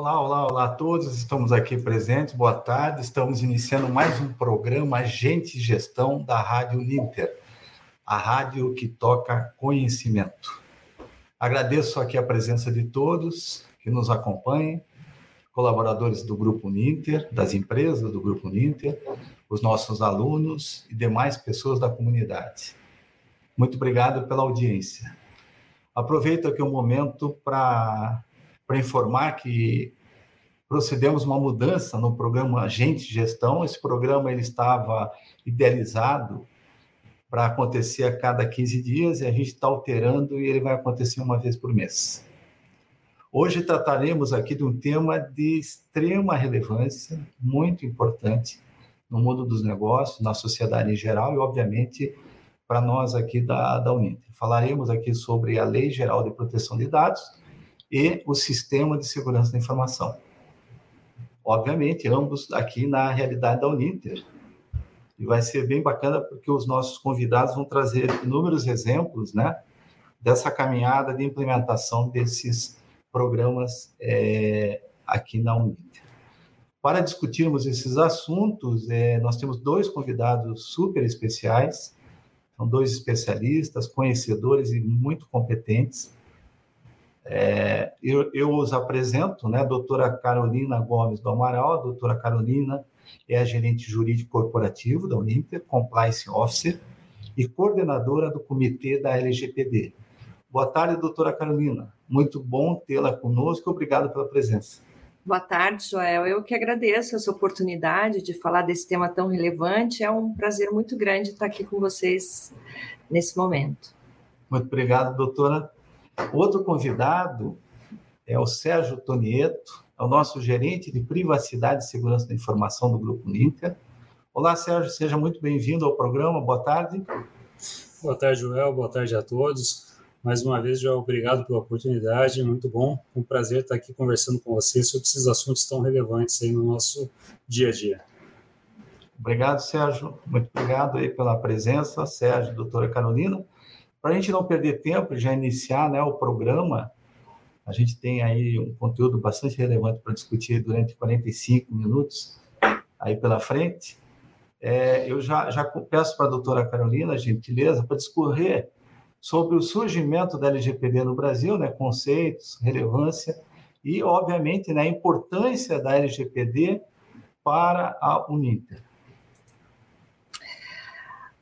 Olá, olá, olá a todos. Estamos aqui presentes. Boa tarde. Estamos iniciando mais um programa Agente Gestão da Rádio Uninter, a rádio que toca conhecimento. Agradeço aqui a presença de todos que nos acompanham, colaboradores do Grupo Uninter, das empresas do Grupo Uninter, os nossos alunos e demais pessoas da comunidade. Muito obrigado pela audiência. Aproveito aqui o um momento para para informar que procedemos uma mudança no programa Agente de Gestão. Esse programa ele estava idealizado para acontecer a cada 15 dias e a gente está alterando e ele vai acontecer uma vez por mês. Hoje trataremos aqui de um tema de extrema relevância, muito importante no mundo dos negócios, na sociedade em geral e, obviamente, para nós aqui da, da Uninter. Falaremos aqui sobre a Lei Geral de Proteção de Dados e o Sistema de Segurança da Informação. Obviamente, ambos aqui na realidade da Uninter. E vai ser bem bacana porque os nossos convidados vão trazer inúmeros exemplos, né, dessa caminhada de implementação desses programas é, aqui na Uninter. Para discutirmos esses assuntos, é, nós temos dois convidados super especiais, são dois especialistas, conhecedores e muito competentes. É, eu, eu, os apresento, né? A doutora Carolina Gomes do Amaral. A doutora Carolina é a gerente jurídico corporativo da Uninter, Compliance Officer e coordenadora do comitê da LGPD. Boa tarde, doutora Carolina. Muito bom tê-la conosco. Obrigado pela presença. Boa tarde, Joel. Eu que agradeço essa oportunidade de falar desse tema tão relevante. É um prazer muito grande estar aqui com vocês nesse momento. Muito obrigado, doutora. Outro convidado é o Sérgio Tonieto, é o nosso gerente de privacidade e segurança da informação do Grupo Ninter. Olá, Sérgio, seja muito bem-vindo ao programa. Boa tarde. Boa tarde, Joel. Boa tarde a todos. Mais uma vez, Joel, obrigado pela oportunidade. Muito bom. Um prazer estar aqui conversando com você sobre esses assuntos tão relevantes aí no nosso dia a dia. Obrigado, Sérgio. Muito obrigado aí pela presença, Sérgio, doutora Carolina. Para a gente não perder tempo e já iniciar né, o programa, a gente tem aí um conteúdo bastante relevante para discutir durante 45 minutos aí pela frente. É, eu já, já peço para a doutora Carolina, gentileza, para discorrer sobre o surgimento da LGPD no Brasil, né, conceitos, relevância e, obviamente, né, a importância da LGPD para a Uninter.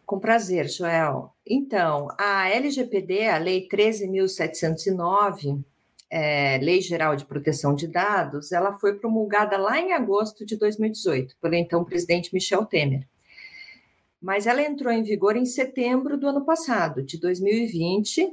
Com prazer, Joel. Então, a LGPD, a Lei 13.709, é, Lei Geral de Proteção de Dados, ela foi promulgada lá em agosto de 2018, pelo então presidente Michel Temer. Mas ela entrou em vigor em setembro do ano passado, de 2020,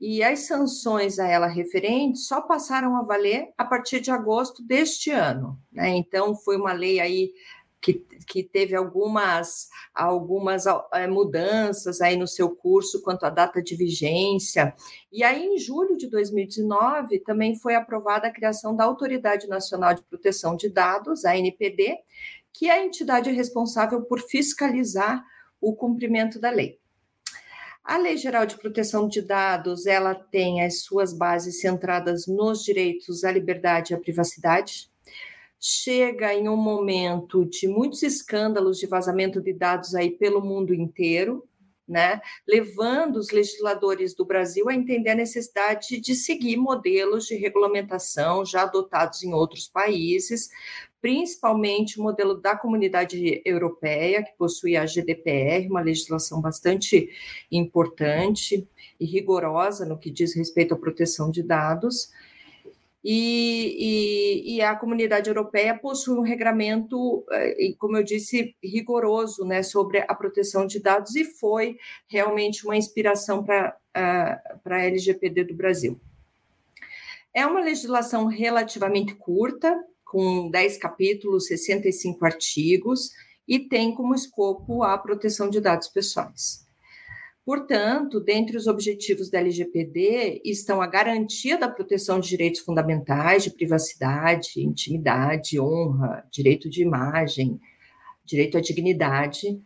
e as sanções a ela referentes só passaram a valer a partir de agosto deste ano. Né? Então, foi uma lei aí que, que teve algumas, algumas é, mudanças aí no seu curso quanto à data de vigência. E aí, em julho de 2019, também foi aprovada a criação da Autoridade Nacional de Proteção de Dados, a NPD, que é a entidade responsável por fiscalizar o cumprimento da lei. A Lei Geral de Proteção de Dados, ela tem as suas bases centradas nos direitos à liberdade e à privacidade, chega em um momento de muitos escândalos de vazamento de dados aí pelo mundo inteiro, né, levando os legisladores do Brasil a entender a necessidade de seguir modelos de regulamentação já adotados em outros países, principalmente o modelo da comunidade europeia, que possui a GDPR, uma legislação bastante importante e rigorosa no que diz respeito à proteção de dados, e, e, e, a comunidade europeia possui um regramento, eh, como eu disse, rigoroso né, sobre a proteção de dados e foi realmente uma inspiração para a LGPD do Brasil. É uma legislação relativamente curta, com 10 capítulos, 65 artigos, e tem como escopo a proteção de dados pessoais. Portanto, dentre os objetivos da LGPD estão a garantia da proteção de direitos fundamentais de privacidade, intimidade, honra, direito de imagem, direito à dignidade,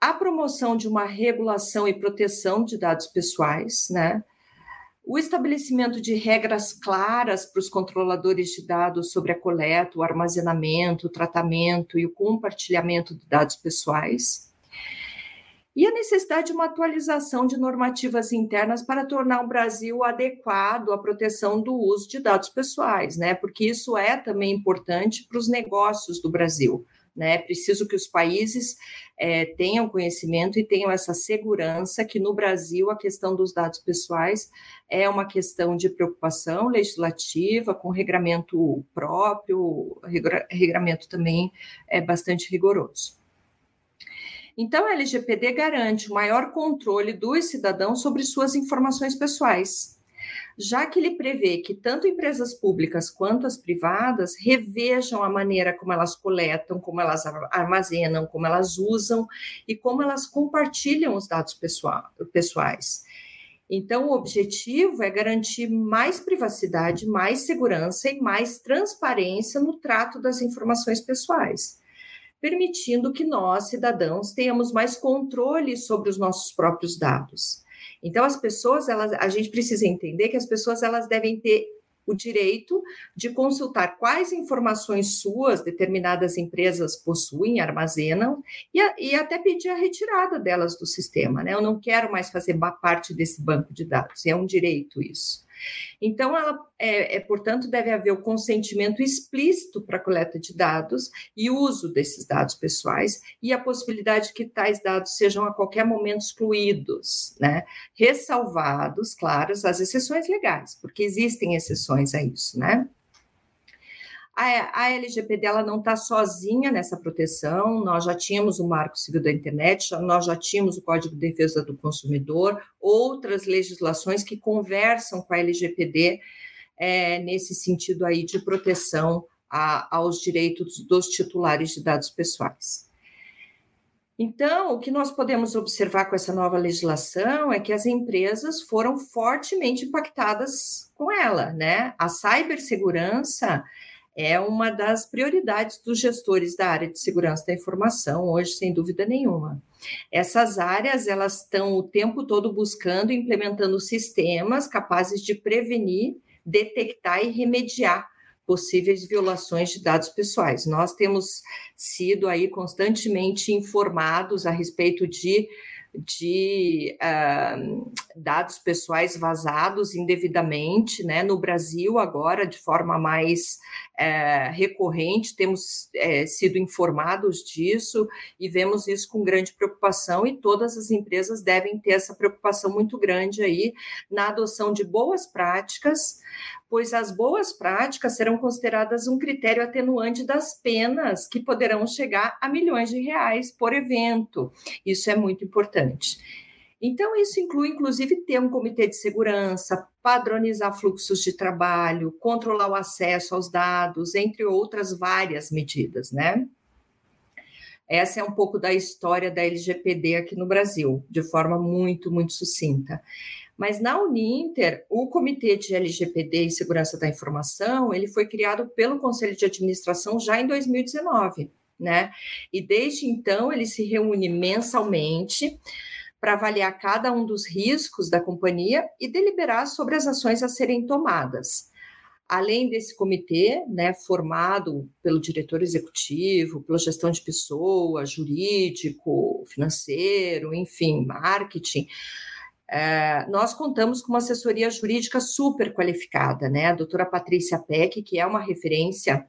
a promoção de uma regulação e proteção de dados pessoais, né? o estabelecimento de regras claras para os controladores de dados sobre a coleta, o armazenamento, o tratamento e o compartilhamento de dados pessoais. E a necessidade de uma atualização de normativas internas para tornar o Brasil adequado à proteção do uso de dados pessoais, né? Porque isso é também importante para os negócios do Brasil. Né? Preciso que os países é, tenham conhecimento e tenham essa segurança que no Brasil a questão dos dados pessoais é uma questão de preocupação legislativa, com regramento próprio, regramento também é bastante rigoroso. Então, a LGPD garante o maior controle dos cidadãos sobre suas informações pessoais, já que ele prevê que tanto empresas públicas quanto as privadas revejam a maneira como elas coletam, como elas armazenam, como elas usam e como elas compartilham os dados pessoais. Então, o objetivo é garantir mais privacidade, mais segurança e mais transparência no trato das informações pessoais, permitindo que nós, cidadãos, tenhamos mais controle sobre os nossos próprios dados. Então, as pessoas, elas, a gente precisa entender que as pessoas elas devem ter o direito de consultar quais informações suas determinadas empresas possuem, armazenam, e, a, e, até pedir a retirada delas do sistema. Né? Eu não quero mais fazer parte desse banco de dados, é um direito isso. Então, ela, é, é, portanto, deve haver o consentimento explícito para a coleta de dados e uso desses dados pessoais e a possibilidade de que tais dados sejam a qualquer momento excluídos, né? ressalvados, claras, as exceções legais, porque existem exceções a isso, né? A, LGPD ela não está sozinha nessa proteção, nós já tínhamos o Marco Civil da Internet, nós já tínhamos o Código de Defesa do Consumidor, outras legislações que conversam com a LGPD é, nesse sentido aí de proteção a, aos direitos dos titulares de dados pessoais. Então, o que nós podemos observar com essa nova legislação é que as empresas foram fortemente impactadas com ela, né? A cibersegurança é uma das prioridades dos gestores da área de segurança da informação, hoje, sem dúvida nenhuma. Essas áreas, elas estão o tempo todo buscando implementando sistemas capazes de prevenir, detectar e remediar possíveis violações de dados pessoais. Nós temos sido aí constantemente informados a respeito de de uh, dados pessoais vazados indevidamente, né? No Brasil, agora, de forma mais uh, recorrente, temos uh, sido informados disso e vemos isso com grande preocupação, e todas as empresas devem ter essa preocupação muito grande aí na adoção de boas práticas pois as boas práticas serão consideradas um critério atenuante das penas que poderão chegar a milhões de reais por evento. Isso é muito importante. Então, isso inclui, inclusive, ter um comitê de segurança, padronizar fluxos de trabalho, controlar o acesso aos dados, entre outras várias medidas, né? Essa é um pouco da história da LGPD aqui no Brasil, de forma muito, muito sucinta. Mas na Uninter, o Comitê de LGPD e Segurança da Informação, ele foi criado pelo Conselho de Administração já em 2019, né? E desde então ele se reúne mensalmente para avaliar cada um dos riscos da companhia e deliberar sobre as ações a serem tomadas. Além desse comitê, né, formado pelo diretor executivo, pela gestão de pessoas, jurídico, financeiro, enfim, marketing, é, nós contamos com uma assessoria jurídica super qualificada, né? A doutora Patrícia Peck, que é uma referência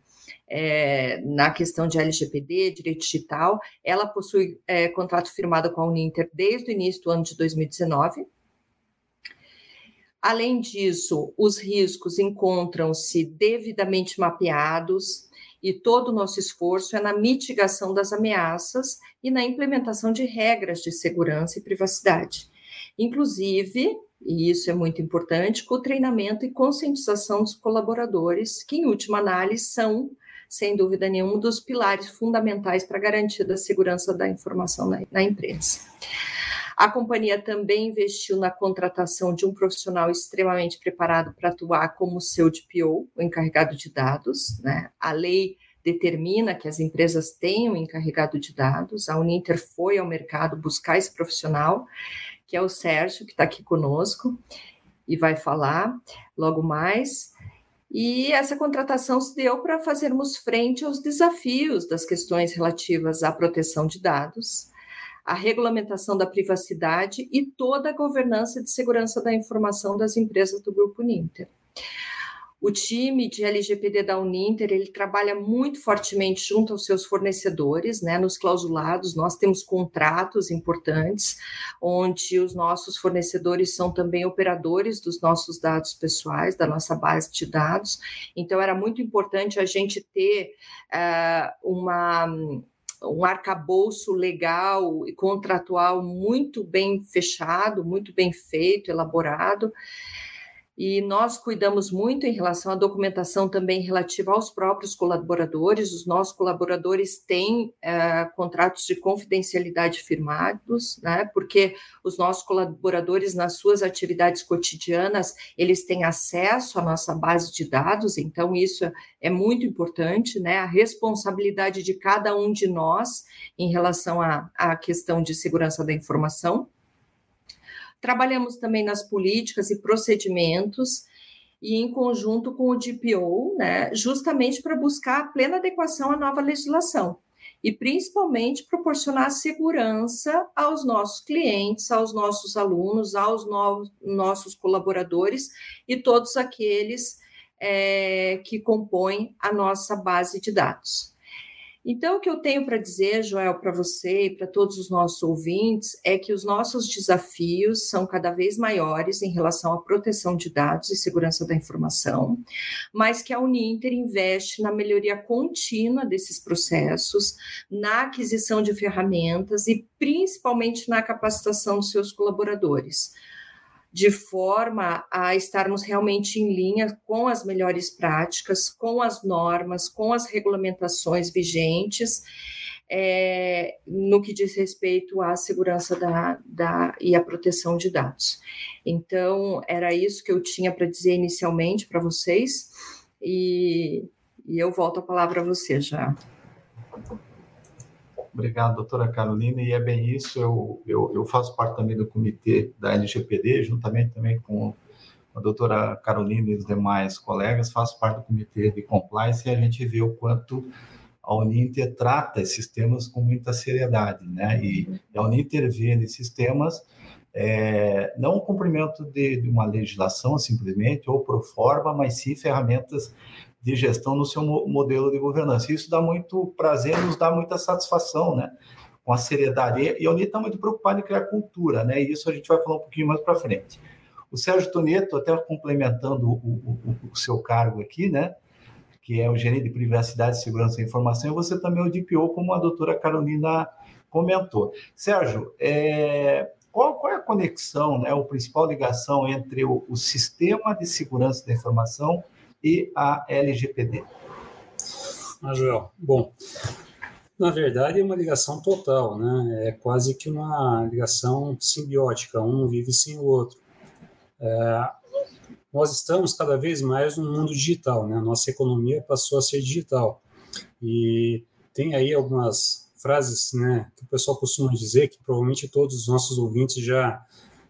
é, na questão de LGPD, direito digital, ela possui é, contrato firmado com a Uninter desde o início do ano de 2019. Além disso, os riscos encontram-se devidamente mapeados e todo o nosso esforço é na mitigação das ameaças e na implementação de regras de segurança e privacidade. Inclusive, e isso é muito importante, com o treinamento e conscientização dos colaboradores, que, em última análise, são, sem dúvida nenhuma, um dos pilares fundamentais para a garantia da segurança da informação na, na empresa. A companhia também investiu na contratação de um profissional extremamente preparado para atuar como seu DPO, o encarregado de dados. Né? A lei determina que as empresas tenham encarregado de dados. A Uninter foi ao mercado buscar esse profissional que é o Sérgio, que está aqui conosco. e vai falar logo mais. E essa contratação se deu para fazermos frente aos desafios das questões relativas à proteção de dados, à regulamentação da privacidade e toda a governança de segurança da informação das empresas do Grupo Ninter. O time de LGPD da Uninter, ele trabalha muito fortemente junto aos seus fornecedores, né, nos clausulados, nós temos contratos importantes, onde os nossos fornecedores são também operadores dos nossos dados pessoais, da nossa base de dados, então era muito importante a gente ter uh, uma um arcabouço legal e contratual muito bem fechado, muito bem feito, elaborado, e nós cuidamos muito em relação à documentação também relativa aos próprios colaboradores. Os nossos colaboradores têm é, contratos de confidencialidade firmados, né? Porque os nossos colaboradores nas suas atividades cotidianas eles têm acesso à nossa base de dados. Então isso é muito importante, né? A responsabilidade de cada um de nós em relação à, à questão de segurança da informação. Trabalhamos também nas políticas e procedimentos e em conjunto com o DPO, né, justamente para buscar a plena adequação à nova legislação e principalmente proporcionar segurança aos nossos clientes, aos nossos alunos, aos novos, nossos colaboradores e todos aqueles é, que compõem a nossa base de dados. Então, o que eu tenho para dizer, Joel, para você e para todos os nossos ouvintes, é que os nossos desafios são cada vez maiores em relação à proteção de dados e segurança da informação, mas que a Uninter investe na melhoria contínua desses processos, na aquisição de ferramentas e principalmente na capacitação dos seus colaboradores de forma a estarmos realmente em linha com as melhores práticas, com as normas, com as regulamentações vigentes, é, no que diz respeito à segurança da, da, e à proteção de dados. Então, era isso que eu tinha para dizer inicialmente para vocês, e, e eu volto a palavra a você já. Obrigado, doutora Carolina, e é bem isso, eu, eu, eu, faço parte também do comitê da LGPD, juntamente também com a doutora Carolina e os demais colegas, faço parte do comitê de compliance e a gente vê o quanto a Uninter trata esses temas com muita seriedade, né? E, a Uninter vê nesses temas é, não o cumprimento de, de, uma legislação simplesmente ou pro forma, mas sim ferramentas de gestão no seu modelo de governança. Isso dá muito prazer, nos dá muita satisfação, né? Com a seriedade. E a Uni está muito preocupada em criar cultura, né? E isso a gente vai falar um pouquinho mais para frente. O Sérgio Toneto, até complementando o, o, o, seu cargo aqui, né? Que é o gerente de privacidade, segurança e informação, e você também é o DPO, como a doutora Carolina comentou. Sérgio, é, qual, qual, é a conexão, né, a principal ligação entre o, o, sistema de segurança da informação e a LGPD? Ah, Joel, bom, na verdade é uma ligação total, né? É quase que uma ligação simbiótica, um vive sem o outro. É, nós estamos cada vez mais no mundo digital, né? Nossa economia passou a ser digital e tem aí algumas frases, né, que o pessoal costuma dizer que provavelmente todos os nossos ouvintes já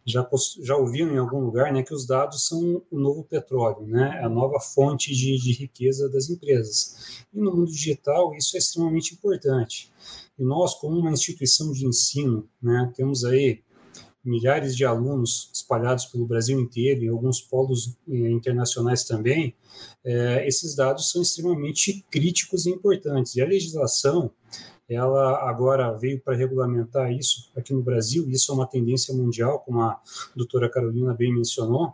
já, já ouviram em algum lugar né, que os dados são o novo petróleo, né, a nova fonte de, de riqueza das empresas. E no mundo digital isso é extremamente importante. E nós, como uma instituição de ensino, né, temos aí milhares de alunos espalhados pelo Brasil inteiro, em alguns polos eh, internacionais também, eh, esses dados são extremamente críticos e importantes. E a legislação ela agora veio para regulamentar isso aqui no Brasil, isso é uma tendência mundial, como a doutora Carolina bem mencionou.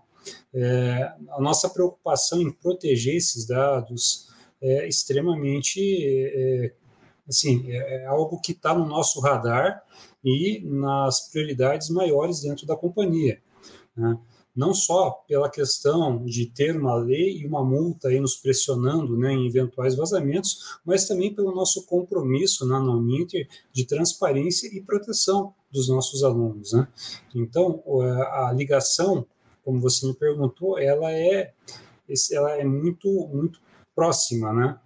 É, a nossa preocupação em proteger esses dados é extremamente é, assim, é, é algo que está no nosso radar e nas prioridades maiores dentro da companhia. Né? Não só pela questão de ter uma lei e uma multa aí nos pressionando né, em eventuais vazamentos, mas também pelo nosso compromisso na Uninter de transparência e proteção dos nossos alunos. Né? Então, a ligação, como você me perguntou, ela é, ela é muito, muito próxima. Né?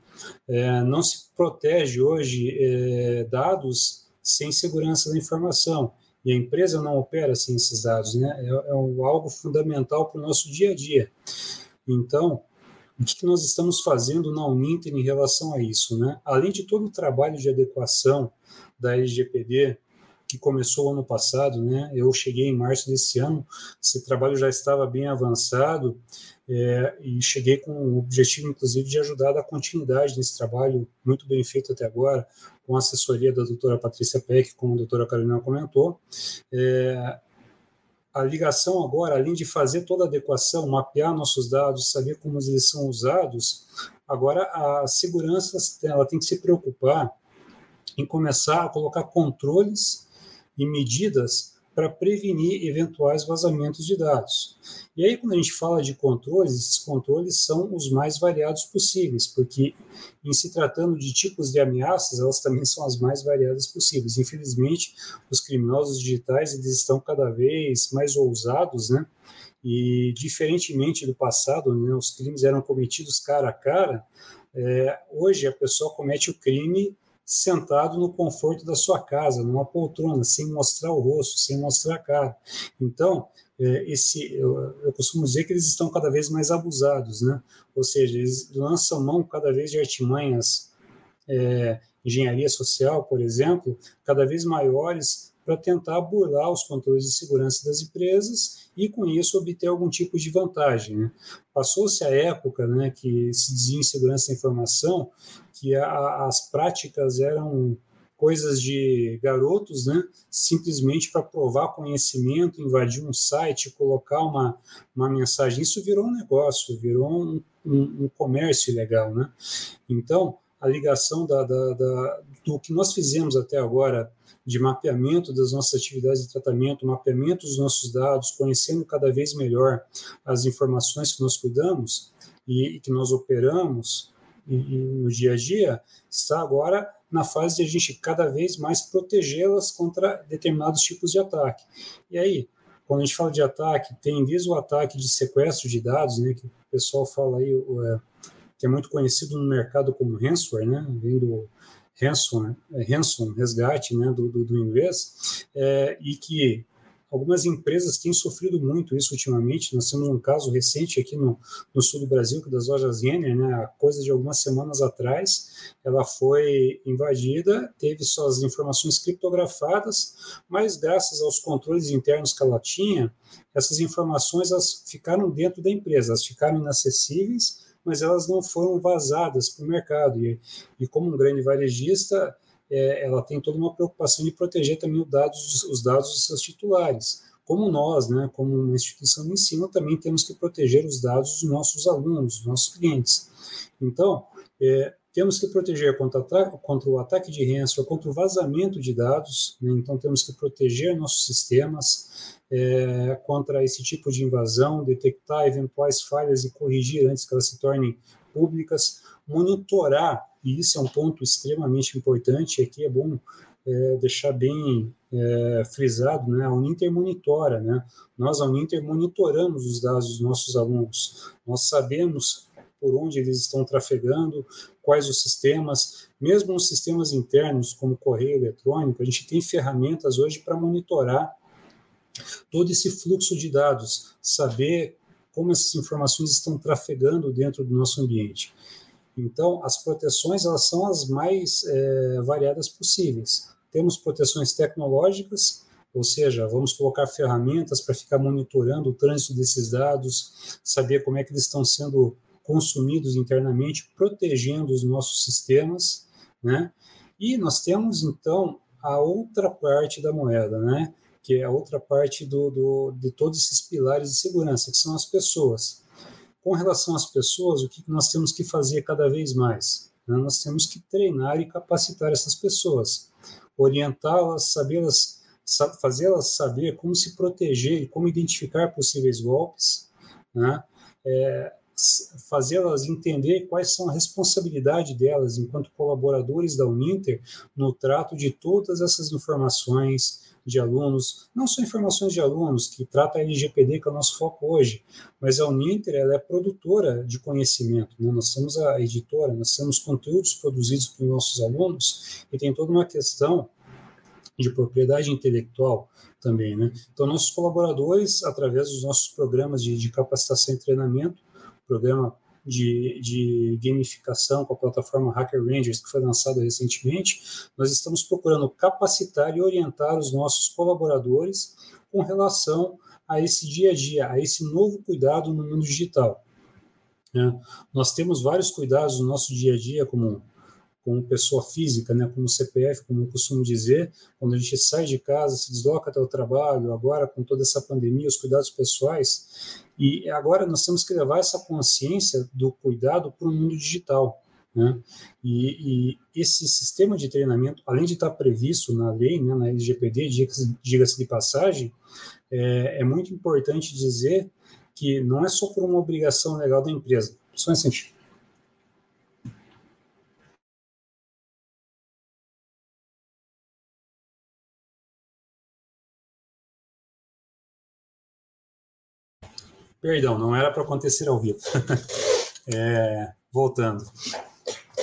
É, não se protege hoje é, dados sem segurança da informação E a empresa não opera sem esses dados, né? É, é algo fundamental para o nosso dia a dia. Então, o que nós estamos fazendo na Uninter em relação a isso, né? Além de todo o trabalho de adequação da LGPD, que começou ano passado, né? Eu cheguei em março desse ano, esse trabalho já estava bem avançado é, e cheguei com o objetivo, inclusive, de ajudar a continuidade nesse trabalho muito bem feito até agora, com a assessoria da doutora Patrícia Peck, como a doutora Carolina comentou. É, a ligação agora, além de fazer toda a adequação, mapear nossos dados, saber como eles são usados, agora a segurança ela tem que se preocupar em começar a colocar controles e medidas para prevenir eventuais vazamentos de dados. E aí, quando a gente fala de controles, esses controles são os mais variados possíveis, porque, em se tratando de tipos de ameaças, elas também são as mais variadas possíveis. Infelizmente, os criminosos digitais eles estão cada vez mais ousados, né? E, diferentemente do passado, né, os crimes eram cometidos cara a cara, é, hoje a pessoa comete o crime sentado no conforto da sua casa, numa poltrona, sem mostrar o rosto, sem mostrar a cara. Então, é, esse, eu, eu, costumo dizer que eles estão cada vez mais abusados, né? Ou seja, eles lançam mão cada vez de artimanhas, é, engenharia social, por exemplo, cada vez maiores para tentar burlar os controles de segurança das empresas e, com isso, obter algum tipo de vantagem. Né? Passou-se a época né, que se dizia em segurança da informação que a, as práticas eram coisas de garotos, né? Simplesmente para provar conhecimento, invadir um site, colocar uma, uma mensagem. Isso virou um negócio, virou um, um, um comércio legal, né? Então, a ligação da, da, da, do que nós fizemos até agora de mapeamento das nossas atividades de tratamento, mapeamento dos nossos dados, conhecendo cada vez melhor as informações que nós cuidamos e, e que nós operamos, no dia a dia, está agora na fase de a gente cada vez mais protegê-las contra determinados tipos de ataque. E aí, quando a gente fala de ataque, tem desde o ataque de sequestro de dados, né, que o pessoal fala aí, é, que é muito conhecido no mercado como ransomware, né, vem do ransom, é, ransom resgate, né, do, do, do inglês, é, e que Algumas empresas têm sofrido muito isso ultimamente. Nós temos um caso recente aqui no, no sul do Brasil, que é das lojas Renner, né? Coisa de algumas semanas atrás, ela foi invadida, teve suas informações criptografadas, mas graças aos controles internos que ela tinha, essas informações elas ficaram dentro da empresa, elas ficaram inacessíveis, mas elas não foram vazadas para o mercado. E, e como um grande varejista, é, ela tem toda uma preocupação de proteger também os dados, os dados dos seus titulares. Como nós, né, como uma instituição de ensino, também temos que proteger os dados dos nossos alunos, dos nossos clientes. Então, é, temos que proteger contra, contra, o ataque de ransomware, contra o vazamento de dados, né? então temos que proteger nossos sistemas é, contra esse tipo de invasão, detectar eventuais falhas e corrigir antes que elas se tornem públicas, monitorar e isso é um ponto extremamente importante, aqui é bom é, deixar bem é, frisado, né? a Uninter monitora, né? nós, a Uninter, monitoramos os dados dos nossos alunos, nós sabemos por onde eles estão trafegando, quais os sistemas, mesmo os sistemas internos, como correio eletrônico, a gente tem ferramentas hoje para monitorar todo esse fluxo de dados, saber como essas informações estão trafegando dentro do nosso ambiente. Então, as proteções elas são as mais é, variadas possíveis. Temos proteções tecnológicas, ou seja, vamos colocar ferramentas para ficar monitorando o trânsito desses dados, saber como é que eles estão sendo consumidos internamente, protegendo os nossos sistemas, né? E nós temos então a outra parte da moeda, né? Que é a outra parte do, do de todos esses pilares de segurança, que são as pessoas com relação às pessoas, o que nós temos que fazer cada vez mais? Né? Nós temos que treinar e capacitar essas pessoas, orientá-las, sabê-las, fazê-las saber como se proteger e como identificar possíveis golpes, né? é, fazê-las entender quais são a responsabilidade delas enquanto colaboradores da Uninter no trato de todas essas informações, de alunos, não só informações de alunos, que trata a LGPD, que é o nosso foco hoje, mas a Uninter ela é produtora de conhecimento. Né? Nós temos a editora, nós temos conteúdos produzidos pelos nossos alunos e tem toda uma questão de propriedade intelectual também, né? Então, nossos colaboradores, através dos nossos programas de, de capacitação e treinamento, programa de, de, gamificação com a plataforma Hacker Rangers, que foi lançado recentemente, nós estamos procurando capacitar e orientar os nossos colaboradores com relação a esse dia a dia, a esse novo cuidado no mundo digital. Né? Nós temos vários cuidados no nosso dia a dia, como como pessoa física, né, como CPF, como eu costumo dizer, quando a gente sai de casa, se desloca até o trabalho, agora com toda essa pandemia, os cuidados pessoais, e agora nós temos que levar essa consciência do cuidado para o mundo digital. Né? E, e, esse sistema de treinamento, além de estar previsto na lei, né, na LGPD, diga-se de passagem, é, é, muito importante dizer que não é só por uma obrigação legal da empresa. Só um Perdão, não era para acontecer ao vivo. é, voltando.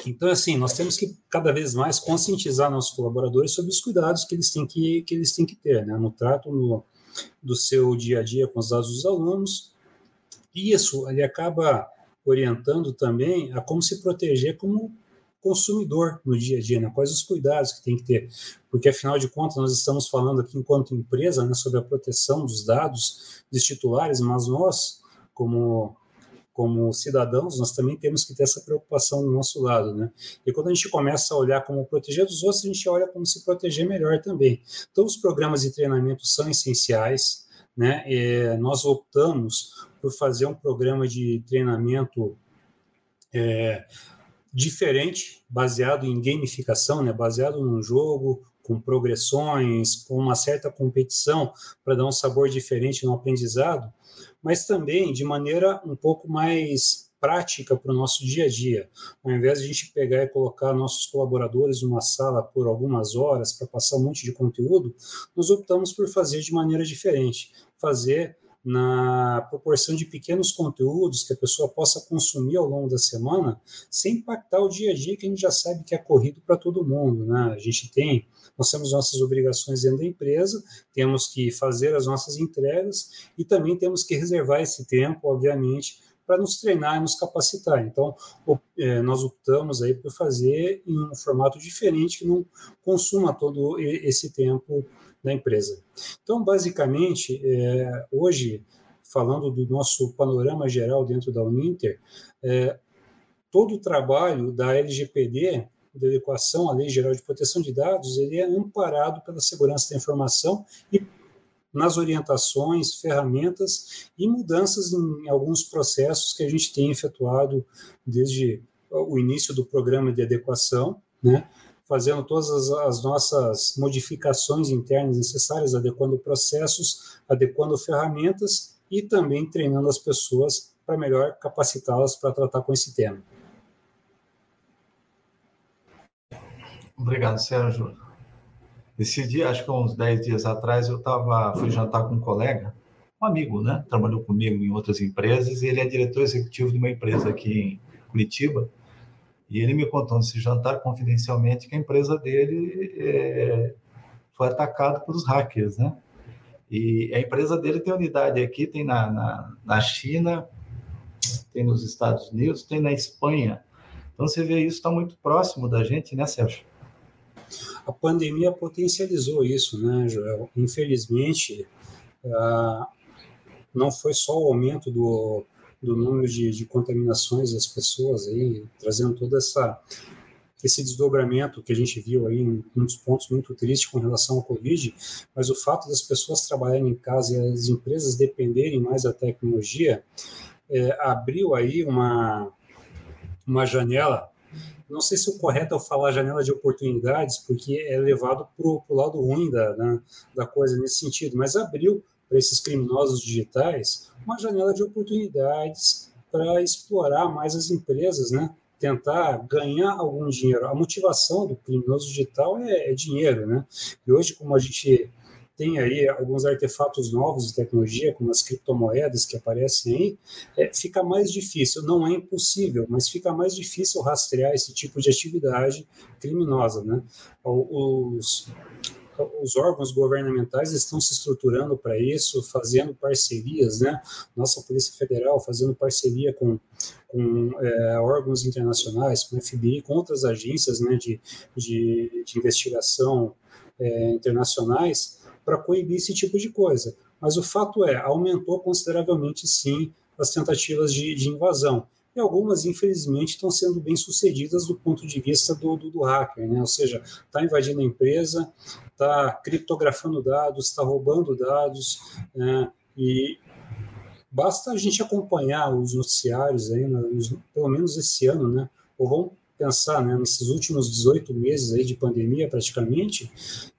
Então, assim, nós temos que cada vez mais conscientizar nossos colaboradores sobre os cuidados que eles têm que, que, eles têm que ter, né? no trato no, do seu dia a dia com os dados dos alunos. E isso ele acaba orientando também a como se proteger como consumidor no dia a dia, né? quais os cuidados que tem que ter, porque afinal de contas nós estamos falando aqui enquanto empresa né, sobre a proteção dos dados dos titulares, mas nós, como como cidadãos, nós também temos que ter essa preocupação do nosso lado, né? E quando a gente começa a olhar como proteger dos outros, a gente olha como se proteger melhor também. Então, os programas de treinamento são essenciais, né? E nós optamos por fazer um programa de treinamento é, diferente, baseado em gamificação, né, baseado num jogo, com progressões, com uma certa competição, para dar um sabor diferente no aprendizado, mas também de maneira um pouco mais prática para o nosso dia a dia. Ao invés de a gente pegar e colocar nossos colaboradores numa sala por algumas horas para passar um monte de conteúdo, nós optamos por fazer de maneira diferente, fazer na proporção de pequenos conteúdos que a pessoa possa consumir ao longo da semana, sem impactar o dia a dia que a gente já sabe que é corrido para todo mundo, né? A gente tem, nós temos nossas obrigações dentro da empresa, temos que fazer as nossas entregas e também temos que reservar esse tempo, obviamente, para nos treinar e nos capacitar. Então, é, nós optamos aí por fazer em um formato diferente que não consuma todo esse tempo da empresa. Então, basicamente, é, hoje, falando do nosso panorama geral dentro da Uninter, é, todo o trabalho da LGPD, da adequação à Lei Geral de Proteção de Dados, ele é amparado pela segurança da informação e nas orientações, ferramentas e mudanças em alguns processos que a gente tem efetuado desde o início do programa de adequação, né? Fazendo todas as, as, nossas modificações internas necessárias, adequando processos, adequando ferramentas e também treinando as pessoas para melhor capacitá-las para tratar com esse tema. Obrigado, Sérgio. Esse dia, acho que uns 10 dias atrás, eu tava, fui jantar com um colega, um amigo, né? Trabalhou comigo em outras empresas e ele é diretor executivo de uma empresa aqui em Curitiba. E ele me contou nesse jantar confidencialmente que a empresa dele é, foi atacada pelos hackers, né? E a empresa dele tem unidade aqui, tem na, na, na China, tem nos Estados Unidos, tem na Espanha. Então você vê isso está muito próximo da gente, né, Sérgio? A pandemia potencializou isso, né, Joel? Infelizmente, ah, não foi só o aumento do do número de, de contaminações das pessoas aí, trazendo toda essa esse desdobramento que a gente viu aí em muitos pontos muito tristes com relação ao Covid, mas o fato das pessoas trabalharem em casa e as empresas dependerem mais da tecnologia é, abriu aí uma, uma janela. Não sei se o correto é falar janela de oportunidades, porque é levado para o lado ruim da, da, da coisa nesse sentido, mas abriu para esses criminosos digitais uma janela de oportunidades para explorar mais as empresas, né? tentar ganhar algum dinheiro. A motivação do criminoso digital é, é dinheiro, né? E hoje, como a gente tem aí alguns artefatos novos de tecnologia, como as criptomoedas que aparecem aí, é, fica mais difícil. Não é impossível, mas fica mais difícil rastrear esse tipo de atividade criminosa, né? Os, os órgãos governamentais estão se estruturando para isso, fazendo parcerias, né? Nossa Polícia Federal fazendo parceria com, com é, órgãos internacionais, com o FBI, com outras agências né, de, de, de investigação é, internacionais para coibir esse tipo de coisa. Mas o fato é, aumentou consideravelmente, sim, as tentativas de, de invasão e algumas, infelizmente, estão sendo bem sucedidas do ponto de vista do, do, do hacker, né? ou seja, está invadindo a empresa, está criptografando dados, está roubando dados, né? e basta a gente acompanhar os noticiários aí, nos, pelo menos esse ano, né? Pensar né, nesses últimos 18 meses aí de pandemia, praticamente,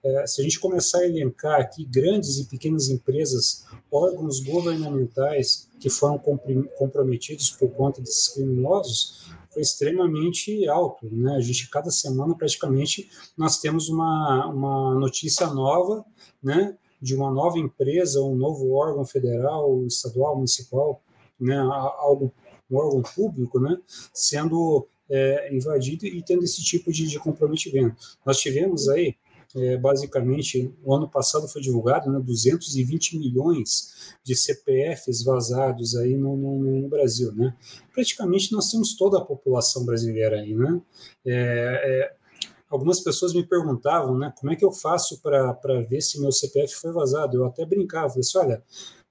é, se a gente começar a elencar aqui grandes e pequenas empresas, órgãos governamentais que foram comprometidos por conta desses criminosos, foi extremamente alto. Né? A gente, cada semana, praticamente, nós temos uma, uma notícia nova, né? de uma nova empresa, um novo órgão federal, estadual, municipal, né? algo, um órgão público, né? sendo é, invadido e tendo esse tipo de, de comprometimento. Nós tivemos aí, é, basicamente, o ano passado foi divulgado né, 220 milhões de CPFs vazados aí no, no, no, Brasil, né? Praticamente nós temos toda a população brasileira aí, né? É, é algumas pessoas me perguntavam, né, como é que eu faço para ver se meu CPF foi vazado? Eu até brincava, falei assim, olha,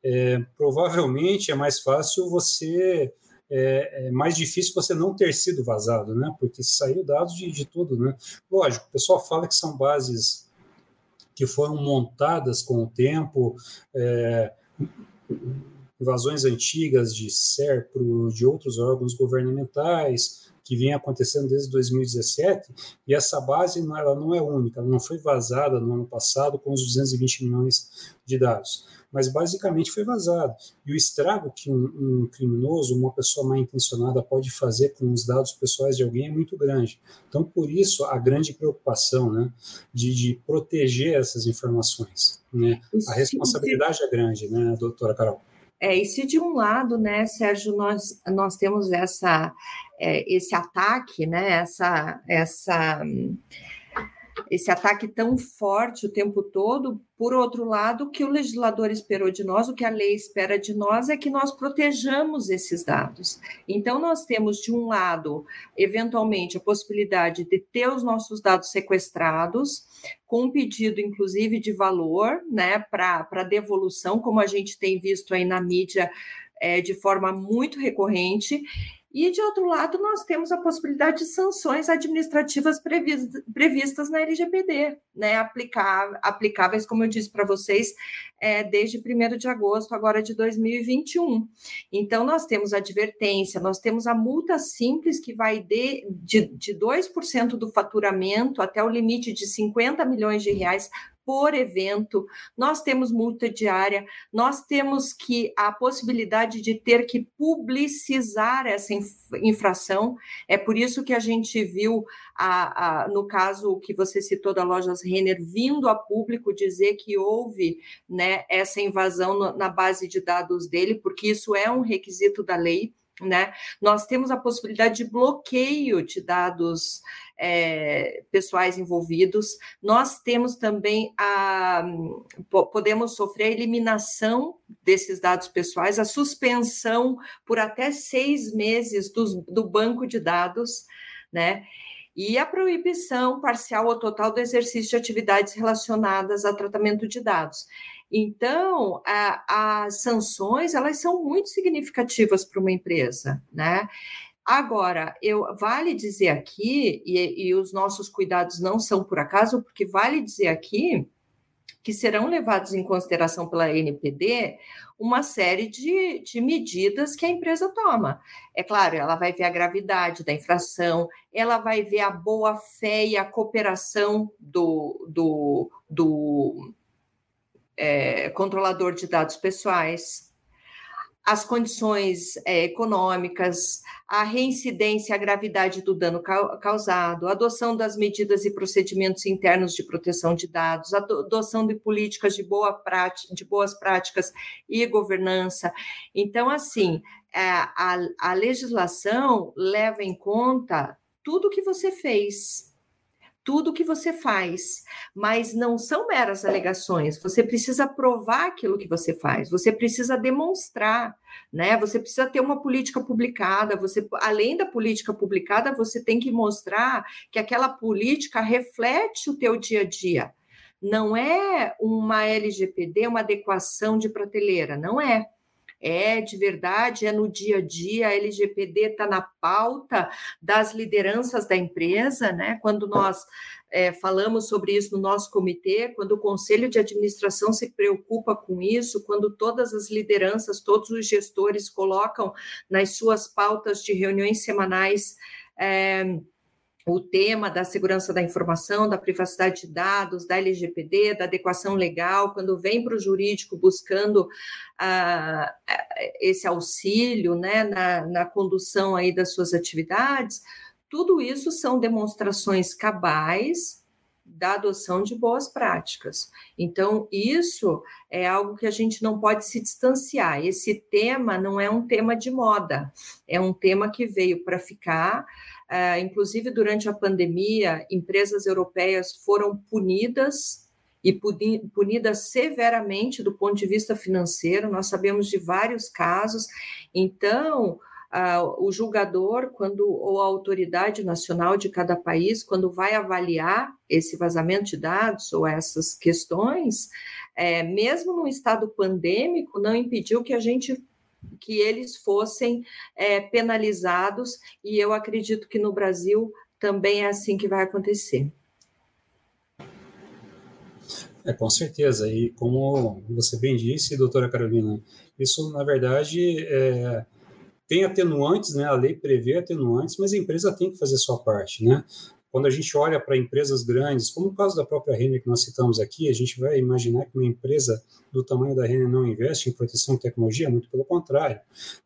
é, provavelmente é mais fácil você é, é, mais difícil você não ter sido vazado, né? Porque saiu dados de, de tudo, né? Lógico, o pessoal fala que são bases que foram montadas com o tempo, é, invasões antigas de SERPRO, de outros órgãos governamentais, que vem acontecendo desde 2017, e essa base ela não é única, ela não foi vazada no ano passado com os 220 milhões de dados mas basicamente foi vazado. E o estrago que um, um, criminoso, uma pessoa mal intencionada pode fazer com os dados pessoais de alguém é muito grande. Então, por isso, a grande preocupação né, de, de proteger essas informações. Né? A responsabilidade é grande, né, doutora Carol? É, e se de um lado, né, Sérgio, nós, nós temos essa, é, esse ataque, né, essa, essa esse ataque tão forte o tempo todo. Por outro lado, o que o legislador esperou de nós, o que a lei espera de nós, é que nós protejamos esses dados. Então, nós temos, de um lado, eventualmente, a possibilidade de ter os nossos dados sequestrados, com um pedido, inclusive, de valor, né, para devolução, como a gente tem visto aí na mídia. É, de forma muito recorrente, e, de outro lado, nós temos a possibilidade de sanções administrativas previstas na LGPD, né, aplicáveis, como eu disse para vocês, é, desde 1 de agosto agora de 2021. Então, nós temos advertência, nós temos a multa simples que vai de, de, de 2% do faturamento até o limite de 50 milhões de reais por evento, nós temos multa diária, nós temos que a possibilidade de ter que publicizar essa infração. É por isso que a gente viu, a, a, no caso que você citou da Lojas Renner, vindo a público dizer que houve né, essa invasão no, na base de dados dele, porque isso é um requisito da lei. Né? Nós temos a possibilidade de bloqueio de dados é, pessoais envolvidos. Nós temos também a podemos sofrer a eliminação desses dados pessoais, a suspensão por até seis meses do, banco de dados, né? E a proibição parcial ou total do exercício de atividades relacionadas a tratamento de dados. Então, a, as sanções elas são muito significativas para uma empresa, né? Agora, eu vale dizer aqui, e, e os nossos cuidados não são por acaso, porque vale dizer aqui que serão levados em consideração pela NPD uma série de, de, medidas que a empresa toma. É claro, ela vai ver a gravidade da infração, ela vai ver a boa fé e a cooperação do, do, do é, controlador de dados pessoais, as condições é, econômicas, a reincidência, a gravidade do dano causado, a adoção das medidas e procedimentos internos de proteção de dados, a adoção de políticas de, boa prática, de boas práticas e governança. Então, assim, é, a, a legislação leva em conta tudo que você fez, tudo que você faz, mas não são meras alegações. Você precisa provar aquilo que você faz, você precisa demonstrar, né? Você precisa ter uma política publicada, você além da política publicada, você tem que mostrar que aquela política reflete o teu dia a dia. Não é uma LGPD, uma adequação de prateleira, não é é de verdade, é no dia a dia, a LGPD está na pauta das lideranças da empresa, né? Quando nós é, falamos sobre isso no nosso comitê, quando o conselho de administração se preocupa com isso, quando todas as lideranças, todos os gestores colocam nas suas pautas de reuniões semanais. É, o tema da segurança da informação, da privacidade de dados, da LGPD, da adequação legal, quando vem para o jurídico buscando ah, esse auxílio né, na, na condução aí das suas atividades, tudo isso são demonstrações cabais da adoção de boas práticas. Então, isso é algo que a gente não pode se distanciar. Esse tema não é um tema de moda, é um tema que veio para ficar. Uh, inclusive, durante a pandemia, empresas europeias foram punidas e punidas severamente do ponto de vista financeiro. Nós sabemos de vários casos. Então, uh, o julgador, quando ou a autoridade nacional de cada país, quando vai avaliar esse vazamento de dados ou essas questões, é, mesmo no estado pandêmico, não impediu que a gente que eles fossem é, penalizados, e eu acredito que no Brasil também é assim que vai acontecer. É, com certeza. E como você bem disse, doutora Carolina, isso, na verdade, é, tem atenuantes, né? A lei prevê atenuantes, mas a empresa tem que fazer sua parte, né? Quando a gente olha para empresas grandes, como o caso da própria Renner que nós citamos aqui, a gente vai imaginar que uma empresa do tamanho da Renner não investe em proteção e tecnologia, muito pelo contrário.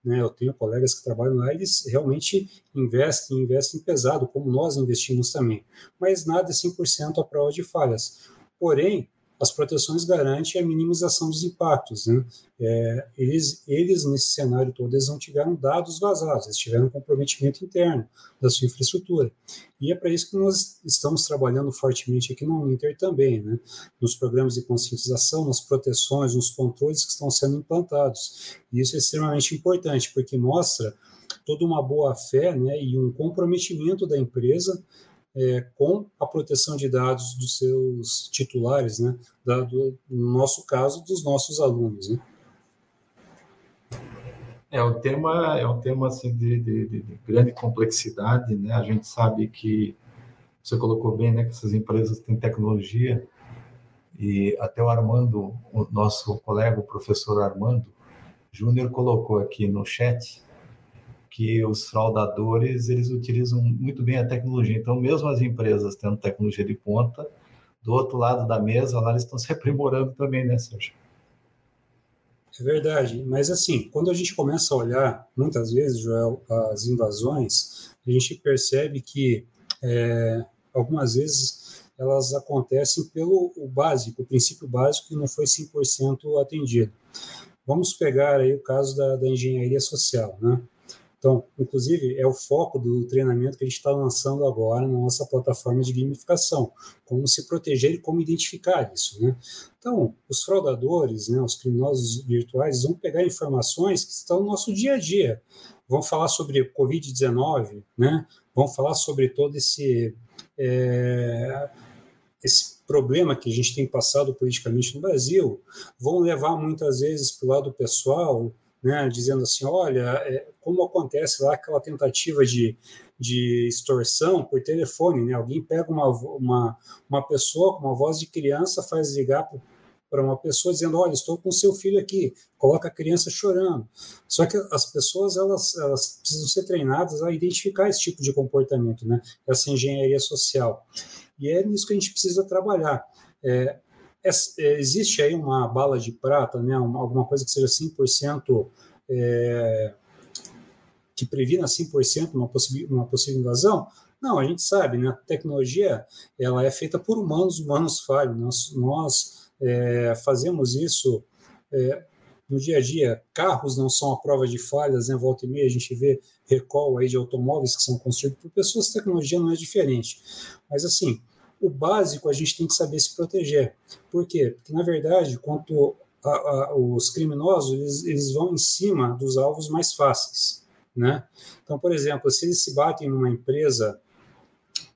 Né? Eu tenho colegas que trabalham lá, eles realmente investem, investem pesado, como nós investimos também. Mas nada é 100% à prova de falhas. Porém, as proteções garantem a minimização dos impactos. Né? É, eles, eles, nesse cenário todo, eles não tiveram dados vazados, eles tiveram comprometimento interno da sua infraestrutura. E é para isso que nós estamos trabalhando fortemente aqui no Inter também, né? nos programas de conscientização, nas proteções, nos controles que estão sendo implantados. E isso é extremamente importante, porque mostra toda uma boa fé né, e um comprometimento da empresa é, com a proteção de dados dos seus titulares, né? Da, do, no nosso caso, dos nossos alunos. Né? É um tema, é um tema assim de, de, de, grande complexidade, né? A gente sabe que você colocou bem, né? Que essas empresas têm tecnologia e até o Armando, o nosso colega, o professor Armando Júnior, colocou aqui no chat que os fraudadores eles utilizam muito bem a tecnologia. Então, mesmo as empresas tendo tecnologia de ponta, do outro lado da mesa, lá eles estão se aprimorando também, né, Sérgio? É verdade, mas assim, quando a gente começa a olhar, muitas vezes, Joel, as invasões, a gente percebe que é, algumas vezes elas acontecem pelo o básico, o princípio básico que não foi 100% atendido. Vamos pegar aí o caso da, da engenharia social, né? Então, inclusive, é o foco do treinamento que a gente está lançando agora na nossa plataforma de gamificação, como se proteger e como identificar isso, né? Então, os fraudadores, né, os criminosos virtuais, vão pegar informações que estão no nosso dia a dia, vão falar sobre Covid-19, né? Vão falar sobre todo esse é, esse problema que a gente tem passado politicamente no Brasil, vão levar muitas vezes para o lado pessoal né, dizendo assim, olha, é, como acontece lá aquela tentativa de, de extorsão por telefone, né? Alguém pega uma, uma, uma pessoa com uma voz de criança, faz ligar para uma pessoa dizendo, olha, estou com seu filho aqui, coloca a criança chorando. Só que as pessoas elas, elas precisam ser treinadas a identificar esse tipo de comportamento, né? Essa engenharia social. E é nisso que a gente precisa trabalhar. É, é, existe aí uma bala de prata, né, uma, alguma coisa que seja 100% é, que previna 100% uma uma possível invasão? Não, a gente sabe, né, a tecnologia ela é feita por humanos, humanos falham, nós, nós é, fazemos isso é, no dia a dia, carros não são a prova de falhas, né? Volta e meia a gente vê recall aí de automóveis que são construídos por pessoas, tecnologia não é diferente. Mas assim, o básico a gente tem que saber se proteger. Por quê? Porque, na verdade, quanto a, a, os criminosos, eles, eles vão em cima dos alvos mais fáceis. Né? Então, por exemplo, se eles se batem numa empresa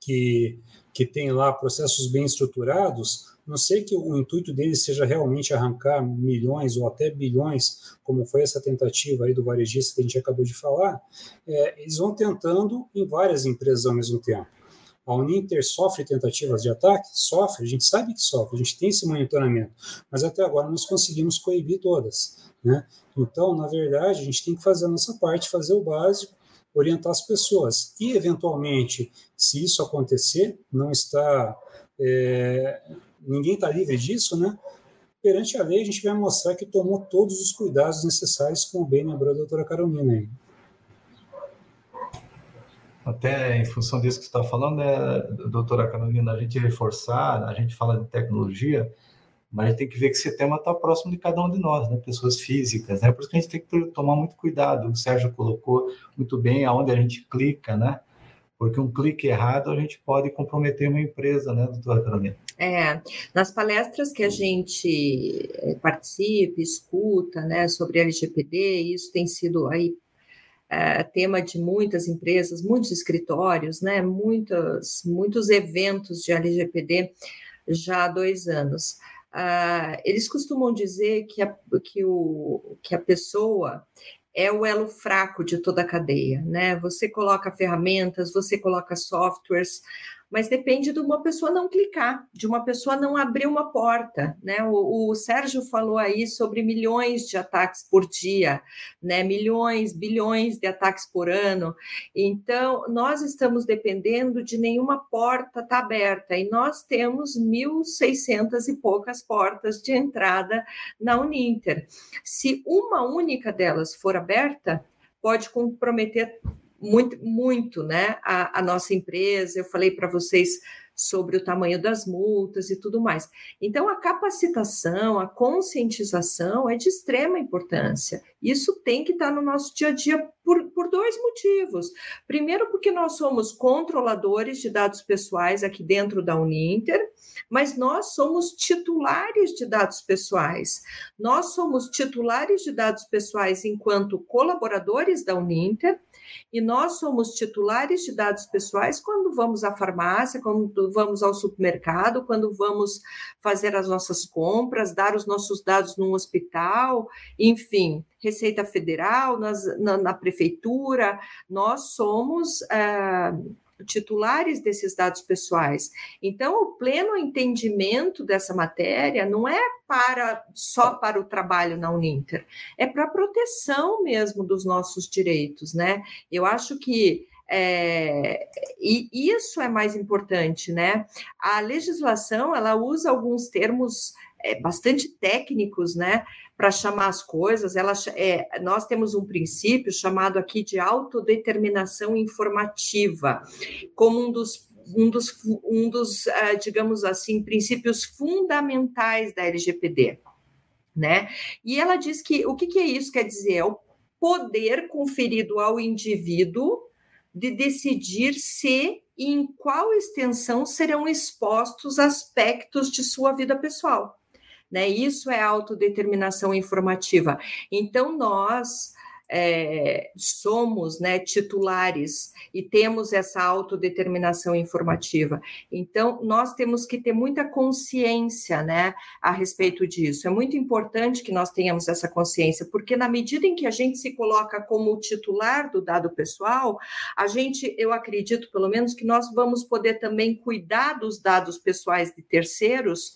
que, que tem lá processos bem estruturados, não sei que o intuito deles seja realmente arrancar milhões ou até bilhões, como foi essa tentativa aí do varejista que a gente acabou de falar, é, eles vão tentando em várias empresas ao mesmo tempo. A Uninter sofre tentativas de ataque? Sofre, a gente sabe que sofre, a gente tem esse monitoramento, mas até agora nós conseguimos coibir todas. Né? Então, na verdade, a gente tem que fazer a nossa parte, fazer o básico, orientar as pessoas. E, eventualmente, se isso acontecer, não está. É, ninguém está livre disso, né? Perante a lei, a gente vai mostrar que tomou todos os cuidados necessários, como bem lembrou a doutora Carolina. Aí até em função disso que você está falando, né, doutora Carolina, a gente reforçar, a gente fala de tecnologia, mas tem que ver que esse tema está próximo de cada um de nós, né, pessoas físicas, né, por isso que a gente tem que tomar muito cuidado. O Sérgio colocou muito bem aonde a gente clica, né, porque um clique errado a gente pode comprometer uma empresa, né, doutora Carolina? É, nas palestras que a gente eh, participa, escuta, né, sobre LGPD, isso tem sido aí é, tema de muitas empresas, muitos escritórios, né, muitos, muitos eventos de LGPD já há dois anos. Uh, eles costumam dizer que a, que, o, que a pessoa é o elo fraco de toda a cadeia, né? Você coloca ferramentas, você coloca softwares, mas depende de uma pessoa não clicar, de uma pessoa não abrir uma porta, né? O, o, Sérgio falou aí sobre milhões de ataques por dia, né? Milhões, bilhões de ataques por ano. Então, nós estamos dependendo de nenhuma porta estar tá aberta e nós temos 1.600 e poucas portas de entrada na Uninter. Se uma única delas for aberta, pode comprometer muito, muito né, a, a nossa empresa. Eu falei para vocês sobre o tamanho das multas e tudo mais. Então, a capacitação, a conscientização é de extrema importância. Isso tem que estar no nosso dia a dia por, por dois motivos. Primeiro, porque nós somos controladores de dados pessoais aqui dentro da Uninter, mas nós somos titulares de dados pessoais. Nós somos titulares de dados pessoais enquanto colaboradores da Uninter e nós somos titulares de dados pessoais quando vamos à farmácia, quando vamos ao supermercado, quando vamos fazer as nossas compras, dar os nossos dados num hospital, enfim, Receita Federal, nas, na, na, prefeitura, nós somos. É, titulares desses dados pessoais. Então, o pleno entendimento dessa matéria não é para só para o trabalho na Uninter, é para a proteção mesmo dos nossos direitos, né? Eu acho que é, e isso é mais importante, né? A legislação ela usa alguns termos é, bastante técnicos, né? Para chamar as coisas. Ela, é, nós temos um princípio chamado aqui de autodeterminação informativa, como um dos um dos, um dos uh, digamos assim, princípios fundamentais da LGPD, né? E ela diz que o que, que é isso? Quer dizer, é o poder conferido ao indivíduo de decidir se e em qual extensão serão expostos aspectos de sua vida pessoal né? Isso é autodeterminação informativa. Então, nós é, somos né, titulares e temos essa autodeterminação informativa. Então, nós temos que ter muita consciência né, a respeito disso. É muito importante que nós tenhamos essa consciência, porque na medida em que a gente se coloca como titular do dado pessoal, a gente, eu acredito pelo menos, que nós vamos poder também cuidar dos dados pessoais de terceiros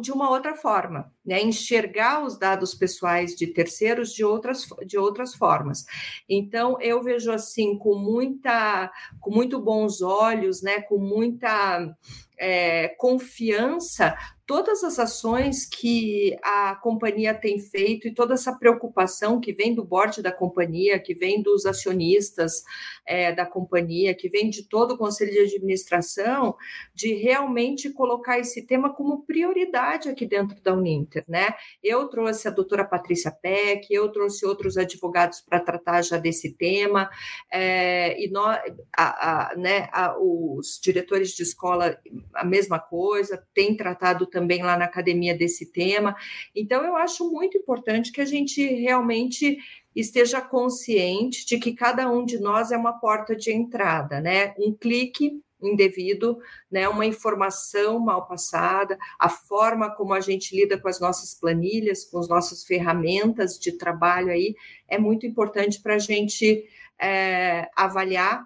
de uma outra forma, né? enxergar os dados pessoais de terceiros de outras, de outras formas. Então, eu vejo assim com muita, com muito bons olhos, né? com muita é, confiança todas as ações que a companhia tem feito e toda essa preocupação que vem do board da companhia, que vem dos acionistas é, da companhia, que vem de todo o conselho de administração, de realmente colocar esse tema como prioridade aqui dentro da Uninter. Né? Eu trouxe a doutora Patrícia Peck, eu trouxe outros advogados para tratar já desse tema, é, e nós, a, a, né, a, os diretores de escola, a mesma coisa, têm tratado também lá na academia desse tema. Então, eu acho muito importante que a gente realmente esteja consciente de que cada um de nós é uma porta de entrada, né? Um clique indevido, né, uma informação mal passada, a forma como a gente lida com as nossas planilhas, com as nossas ferramentas de trabalho aí, é muito importante para a gente é, avaliar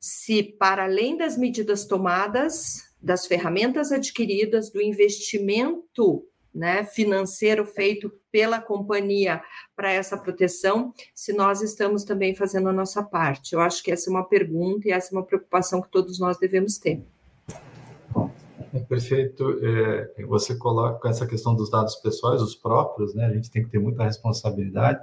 se, para além das medidas tomadas, das ferramentas adquiridas, do investimento né, financeiro feito pela companhia para essa proteção, se nós estamos também fazendo a nossa parte. Eu acho que essa é uma pergunta e essa é uma preocupação que todos nós devemos ter. É perfeito. É, você coloca essa questão dos dados pessoais, os próprios, né? A gente tem que ter muita responsabilidade.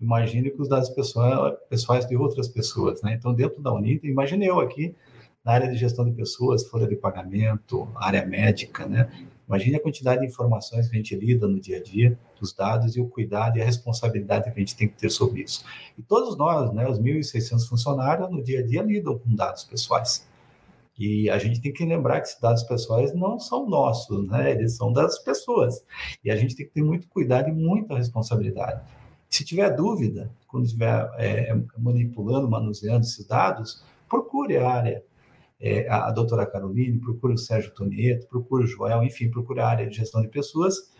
Imagine que os dados pessoais, pessoais de outras pessoas, né? Então, dentro da Unita, imagine eu aqui na área de gestão de pessoas, folha de pagamento, área médica, né? Imagine a quantidade de informações que a gente lida no dia a dia, dos dados e o cuidado e a responsabilidade que a gente tem que ter sobre isso. E todos nós, né, os 1.600 funcionários, no dia a dia lidam com dados pessoais. E a gente tem que lembrar que esses dados pessoais não são nossos, né? Eles são das pessoas. E a gente tem que ter muito cuidado e muita responsabilidade. Se tiver dúvida, quando estiver é, manipulando, manuseando esses dados, procure a área é, a, a doutora Caroline, procura o Sérgio Tonieto, procura o Joel, enfim, procura a área de gestão de pessoas,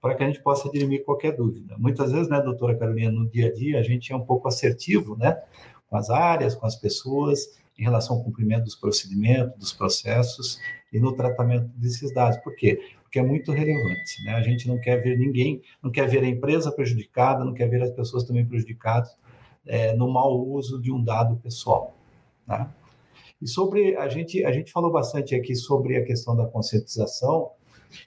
para que a gente possa dirimir qualquer dúvida. Muitas vezes, né, doutora Carolina, no dia a dia, a gente é um pouco assertivo, né, com as áreas, com as pessoas, em relação ao cumprimento dos procedimentos, dos processos e no tratamento desses dados. Por quê? Porque é muito relevante, né? A gente não quer ver ninguém, não quer ver a empresa prejudicada, não quer ver as pessoas também prejudicadas é, no mau uso de um dado pessoal, né? E sobre a gente a gente falou bastante aqui sobre a questão da conscientização,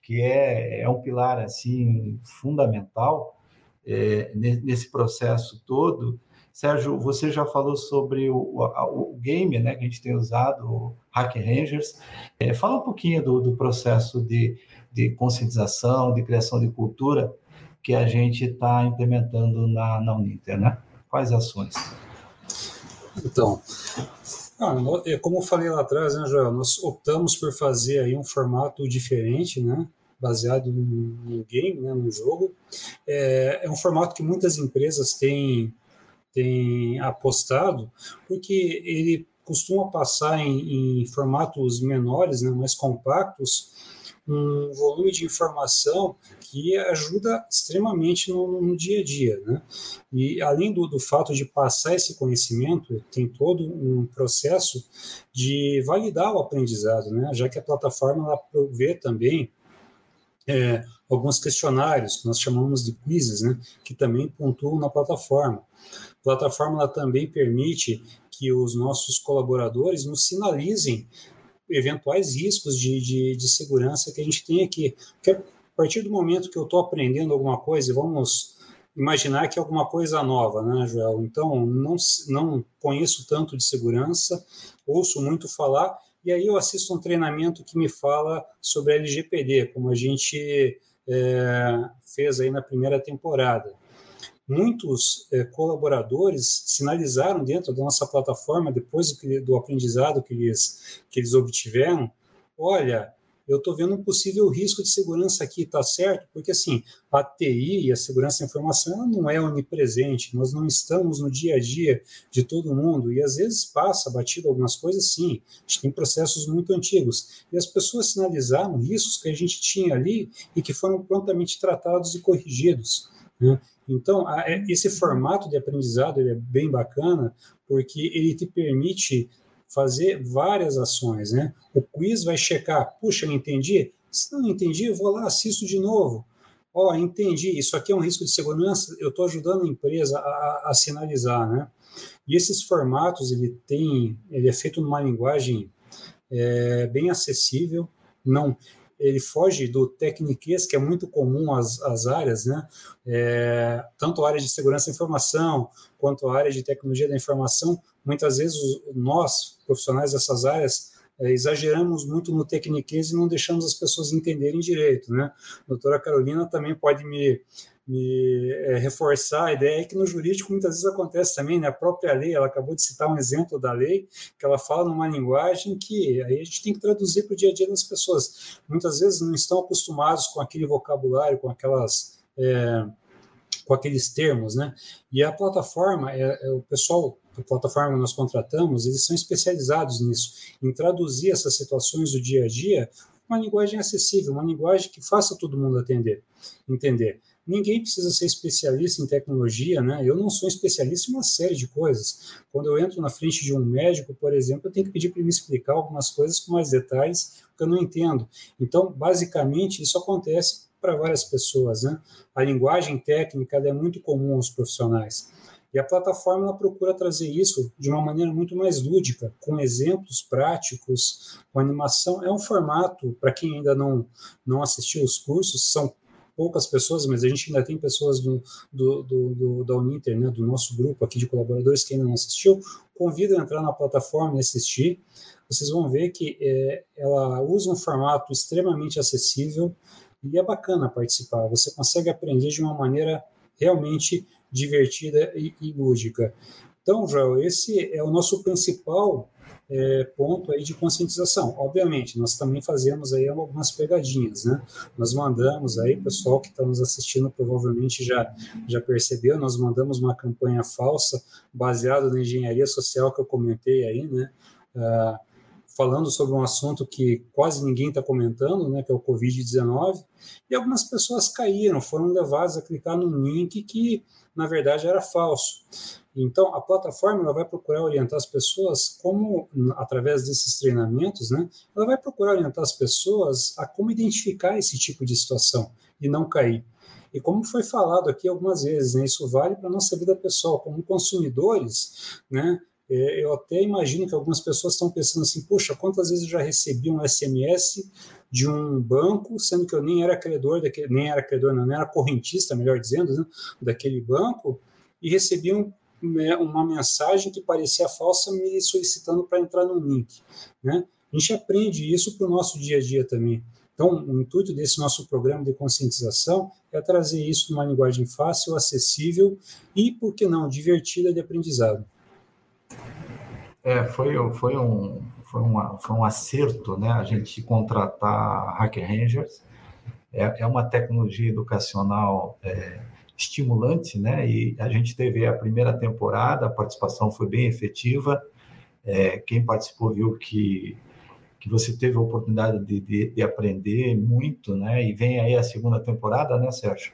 que é, é um pilar assim fundamental é, nesse processo todo. Sérgio, você já falou sobre o, o, o, game, né, que a gente tem usado, o Hack Rangers. É, fala um pouquinho do, do processo de, de conscientização, de criação de cultura que a gente está implementando na, na Uninter, né? Quais ações? Então, ah, é, como eu falei lá atrás, né, Joel, nós optamos por fazer aí um formato diferente, né, baseado no game, né, no jogo. É, é um formato que muitas empresas têm, têm apostado, porque ele costuma passar em, em formatos menores, né, mais compactos, um volume de informação que ajuda extremamente no, no dia a dia. Né? E além do, do, fato de passar esse conhecimento, tem todo um processo de validar o aprendizado, né? já que a plataforma ela provê também é, alguns questionários, que nós chamamos de quizzes, né? que também pontuam na plataforma. A plataforma também permite que os nossos colaboradores nos sinalizem eventuais riscos de, de, de segurança que a gente tem aqui. Porque a partir do momento que eu estou aprendendo alguma coisa, vamos imaginar que é alguma coisa nova, né, Joel? Então, não, não conheço tanto de segurança, ouço muito falar, e aí eu assisto um treinamento que me fala sobre LGPD, como a gente é, fez aí na primeira temporada muitos é, colaboradores sinalizaram dentro da nossa plataforma, depois do, do aprendizado que eles, que eles obtiveram, olha, eu estou vendo um possível risco de segurança aqui, está certo? Porque, assim, a TI e a segurança da informação não é onipresente, nós não estamos no dia a dia de todo mundo, e às vezes passa batido algumas coisas, sim, a gente tem processos muito antigos, e as pessoas sinalizaram riscos que a gente tinha ali e que foram prontamente tratados e corrigidos. Né? Então, é, esse formato de aprendizado é bem bacana, porque ele te permite fazer várias ações, né? O quiz vai checar, puxa, eu entendi? Se não entendi, eu vou lá, assisto de novo. Ó, oh, entendi, isso aqui é um risco de segurança, eu estou ajudando a empresa a, a, sinalizar, né? E esses formatos, ele tem, ele é feito numa linguagem é, bem acessível, não ele foge do tecniquez, que é muito comum às, às áreas, né? É, tanto a área de segurança da informação, quanto a área de tecnologia da informação, muitas vezes nós, profissionais dessas áreas, é, exageramos muito no tecniquez e não deixamos as pessoas entenderem direito, né? A doutora Carolina também pode me, me é, reforçar a ideia que no jurídico muitas vezes acontece também, né? A própria lei, ela acabou de citar um exemplo da lei, que ela fala numa linguagem que aí a gente tem que traduzir para o dia a dia das pessoas. Muitas vezes não estão acostumados com aquele vocabulário, com aquelas... É, com aqueles termos, né? E a plataforma, é, é o pessoal a plataforma que nós contratamos, eles são especializados nisso, em traduzir essas situações do dia a dia uma linguagem acessível, uma linguagem que faça todo mundo atender, entender. Ninguém precisa ser especialista em tecnologia, né? Eu não sou especialista em uma série de coisas. Quando eu entro na frente de um médico, por exemplo, eu tenho que pedir para ele me explicar algumas coisas com mais detalhes, que eu não entendo. Então, basicamente, isso acontece para várias pessoas, né? A linguagem técnica é muito comum aos profissionais. E a plataforma procura trazer isso de uma maneira muito mais lúdica, com exemplos práticos, com animação. É um formato, para quem ainda não, não assistiu os cursos, são poucas pessoas, mas a gente ainda tem pessoas do, do, do, do, da Uninter, né, do nosso grupo aqui de colaboradores que ainda não assistiu, convido a entrar na plataforma e assistir. Vocês vão ver que é, ela usa um formato extremamente acessível e é bacana participar. Você consegue aprender de uma maneira realmente divertida e, e lúdica. Então, Joel, esse é o nosso principal é, ponto aí de conscientização. Obviamente, nós também fazemos aí algumas pegadinhas, né? Nós mandamos aí, pessoal que está nos assistindo provavelmente já, já percebeu, nós mandamos uma campanha falsa baseada na engenharia social que eu comentei aí, né? Ah, falando sobre um assunto que quase ninguém está comentando, né, que é o Covid-19, e algumas pessoas caíram, foram levadas a clicar num link que, na verdade, era falso. Então, a plataforma ela vai procurar orientar as pessoas como, através desses treinamentos, né, ela vai procurar orientar as pessoas a como identificar esse tipo de situação e não cair. E como foi falado aqui algumas vezes, né, isso vale para a nossa vida pessoal, como consumidores, né, é, eu até imagino que algumas pessoas estão pensando assim, puxa, quantas vezes eu já recebi um SMS de um banco, sendo que eu nem era credor, daquele, nem era credor, não, nem era correntista, melhor dizendo, né, daquele banco, e recebi um, uma mensagem que parecia falsa me solicitando para entrar no link. Né? A gente aprende isso para o nosso dia a dia também. Então, o intuito desse nosso programa de conscientização é trazer isso numa linguagem fácil, acessível e, por que não, divertida de aprendizado. É, foi, foi, um, foi, uma, foi um acerto né, a gente contratar Hacker Rangers. É, é uma tecnologia educacional é, estimulante, né? E a gente teve a primeira temporada, a participação foi bem efetiva. É, quem participou viu que, que você teve a oportunidade de, de, de, aprender muito, né? E vem aí a segunda temporada, né, Sérgio?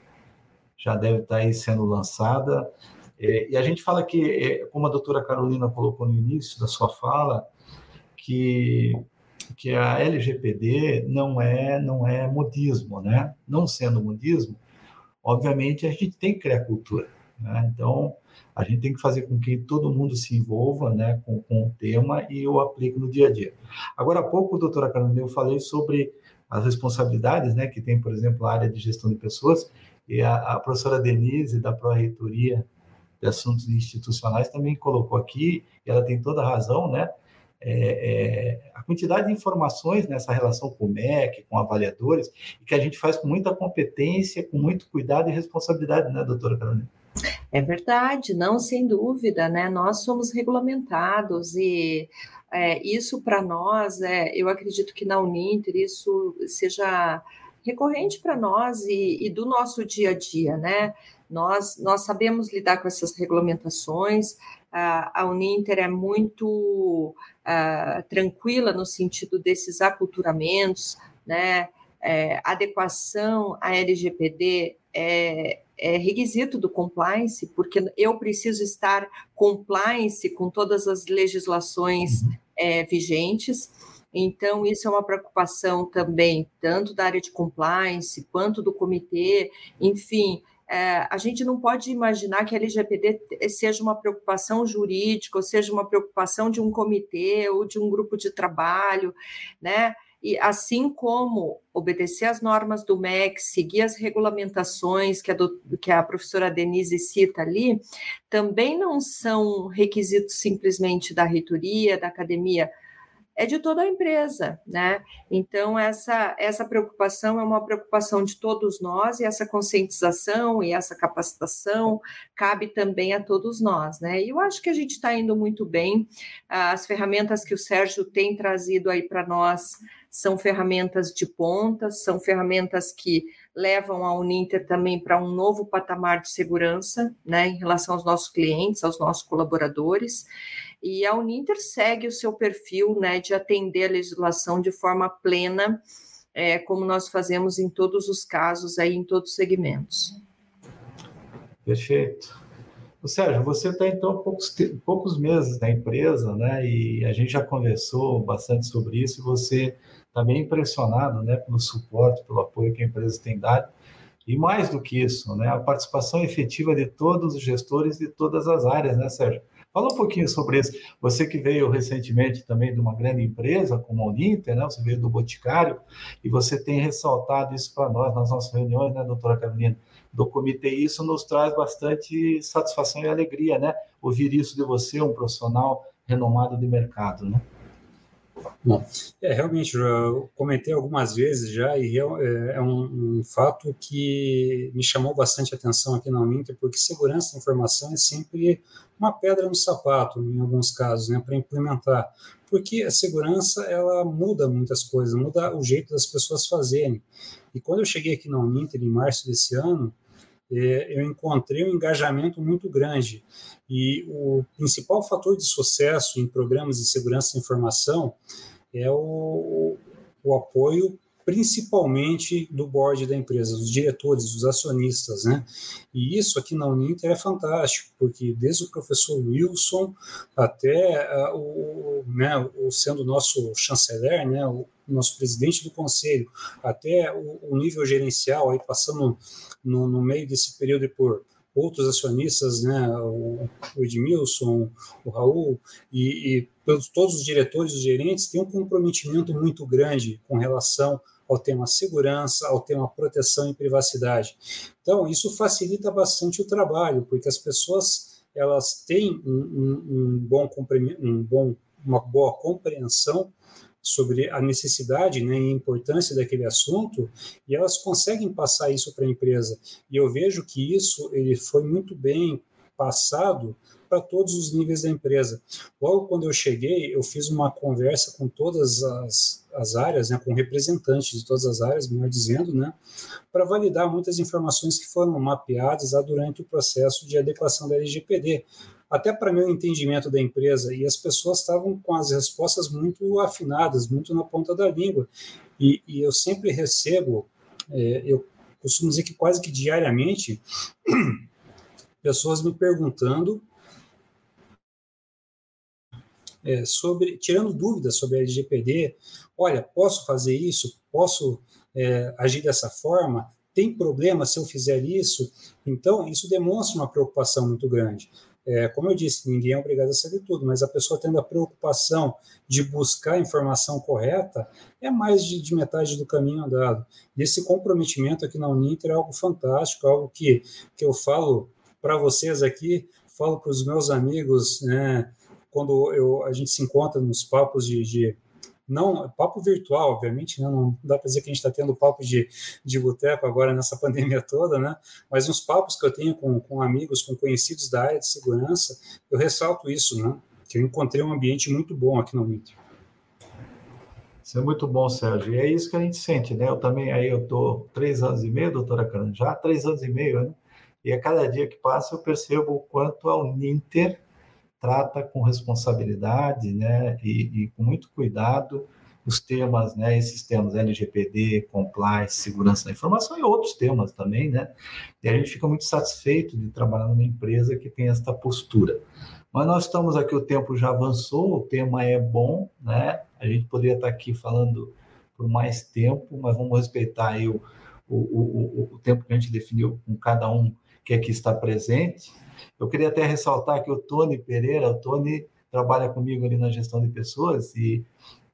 Já deve estar aí sendo lançada. É, e a gente fala que, é, como a doutora Carolina colocou no início da sua fala, que, que a LGPD não é, não é modismo, né? Não sendo modismo, obviamente a gente tem que criar cultura. Né? Então, a gente tem que fazer com que todo mundo se envolva né, com, com o tema e eu aplique no dia a dia. Agora há pouco, doutora Carolina, eu falei sobre as responsabilidades né, que tem, por exemplo, a área de gestão de pessoas, e a, a professora Denise, da Pró-Reitoria de Assuntos Institucionais, também colocou aqui, e ela tem toda a razão, né? É, é, a quantidade de informações nessa relação com o MEC, com avaliadores, que a gente faz com muita competência, com muito cuidado e responsabilidade, né, doutora Carolina? É verdade, não, sem dúvida, né? Nós somos regulamentados e é, isso para nós, é, eu acredito que na Uninter isso seja recorrente para nós e, e, do nosso dia a dia, né? Nós, nós sabemos lidar com essas regulamentações, a Uninter é muito uh, tranquila no sentido desses aculturamentos, né? É, adequação à LGPD é, é requisito do compliance, porque eu preciso estar compliance com todas as legislações é, vigentes. Então, isso é uma preocupação também, tanto da área de compliance quanto do comitê, enfim, é, a gente não pode imaginar que LGPD seja uma preocupação jurídica, ou seja uma preocupação de um comitê ou de um grupo de trabalho, né? E assim como obedecer às normas do MEC, seguir as regulamentações que a, do, que a professora Denise cita ali, também não são requisitos simplesmente da reitoria, da academia, é de toda a empresa, né? Então essa essa preocupação é uma preocupação de todos nós e essa conscientização e essa capacitação cabe também a todos nós, né? E eu acho que a gente está indo muito bem. As ferramentas que o Sérgio tem trazido aí para nós são ferramentas de ponta, são ferramentas que levam a Uninter também para um novo patamar de segurança, né, em relação aos nossos clientes, aos nossos colaboradores. E a Uninter segue o seu perfil né, de atender a legislação de forma plena, é, como nós fazemos em todos os casos, aí, em todos os segmentos. Perfeito. O Sérgio, você está então poucos, poucos meses na empresa, né? E a gente já conversou bastante sobre isso. E você está bem impressionado, né, pelo suporte, pelo apoio que a empresa tem dado. E mais do que isso, né, a participação efetiva de todos os gestores de todas as áreas, né, Sérgio? Fala um pouquinho sobre isso. Você que veio recentemente também de uma grande empresa como a Uninter, né? Você veio do Boticário e você tem ressaltado isso para nós nas nossas reuniões, né, doutora Carolina, do comitê. Isso nos traz bastante satisfação e alegria, né? Ouvir isso de você, um profissional renomado de mercado, né? Bom, é, realmente, eu comentei algumas vezes já, e é, é um, um, fato que me chamou bastante atenção aqui na Uninter, porque segurança da informação é sempre uma pedra no sapato, em alguns casos, né, para implementar. Porque a segurança, ela muda muitas coisas, muda o jeito das pessoas fazerem. E quando eu cheguei aqui na Uninter, em março desse ano, eu encontrei um engajamento muito grande. E o principal fator de sucesso em programas de segurança da informação é o, o apoio principalmente do board da empresa, dos diretores, dos acionistas, né? E isso aqui na Uninter é fantástico, porque desde o professor Wilson até uh, o, né, o sendo nosso chanceler, né, o nosso presidente do conselho, até o, o nível gerencial, aí passando no, no meio desse período por outros acionistas, né, o, Edmilson, o Raul, e, e todos os diretores, os gerentes, têm um comprometimento muito grande com relação ao tema segurança, ao tema proteção e privacidade. Então, isso facilita bastante o trabalho, porque as pessoas elas têm um, um, um bom, um bom, uma boa compreensão sobre a necessidade né, e a importância daquele assunto e elas conseguem passar isso para a empresa. E eu vejo que isso ele foi muito bem passado para todos os níveis da empresa. Logo quando eu cheguei, eu fiz uma conversa com todas as, as áreas, né, com representantes de todas as áreas, melhor dizendo, né, para validar muitas informações que foram mapeadas durante o processo de adequação da LGPD, até para meu entendimento da empresa, e as pessoas estavam com as respostas muito afinadas, muito na ponta da língua. E, e eu sempre recebo, é, eu costumo dizer que quase que diariamente, pessoas me perguntando é, sobre, tirando dúvidas sobre a LGPD, olha, posso fazer isso? Posso é, agir dessa forma? Tem problema se eu fizer isso? Então, isso demonstra uma preocupação muito grande. É, como eu disse, ninguém é obrigado a saber tudo, mas a pessoa tendo a preocupação de buscar a informação correta é mais de, de metade do caminho andado. E esse comprometimento aqui na Uninter é algo fantástico, algo que, que eu falo para vocês aqui, falo para os meus amigos, né, quando eu, a gente se encontra nos papos de, de não papo virtual, obviamente, né? não dá para dizer que a gente está tendo papo de, de boteco agora nessa pandemia toda, né? mas nos papos que eu tenho com, com amigos, com conhecidos da área de segurança, eu ressalto isso, né? que eu encontrei um ambiente muito bom aqui no Inter. Isso é muito bom, Sérgio. E é isso que a gente sente, né? Eu também, aí eu estou três anos e meio, doutora Carmen, já três anos e meio, né? E a cada dia que passa eu percebo o quanto a Uninter trata com responsabilidade né, e, e, com muito cuidado os temas, né, esses temas LGPD, compliance, segurança da informação e outros temas também, né? E a gente fica muito satisfeito de trabalhar numa empresa que tem esta postura. Mas nós estamos aqui, o tempo já avançou, o tema é bom, né? A gente poderia estar aqui falando por mais tempo, mas vamos respeitar aí o, o, o, o tempo que a gente definiu com cada um que aqui está presente. Eu queria até ressaltar que o Tony Pereira, o Tony trabalha comigo ali na gestão de pessoas e,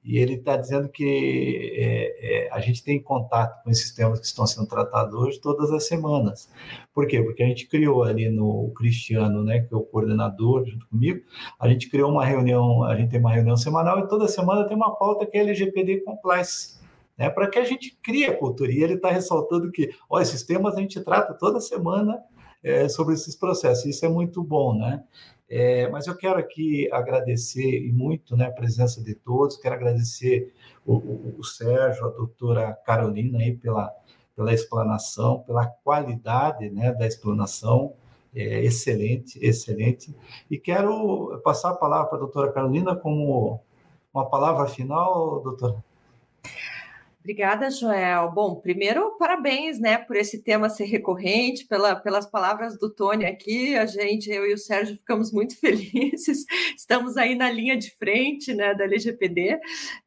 e ele está dizendo que é, é, a gente tem contato com esses temas que estão sendo tratados hoje todas as semanas. Por quê? Porque a gente criou ali no Cristiano, né, que é o coordenador junto comigo, a gente criou uma reunião, a gente tem uma reunião semanal e toda semana tem uma pauta que é LGPD Compliance. Né, para que a gente crie a cultura. E ele está ressaltando que, ó, esses temas a gente trata toda semana é, sobre esses processos. Isso é muito bom, né? É, mas eu quero aqui agradecer e muito né, a presença de todos, quero agradecer o, o, o Sérgio, a doutora Carolina aí pela, pela explanação, pela qualidade né, da explanação, é, excelente, excelente. E quero passar a palavra para a doutora Carolina como uma palavra final, doutora. Obrigada, Joel. Bom, primeiro, parabéns, né, por esse tema ser recorrente, pela, pelas palavras do Tony aqui. A gente, eu e o Sérgio, ficamos muito felizes. Estamos aí na linha de frente, né, da LGPD.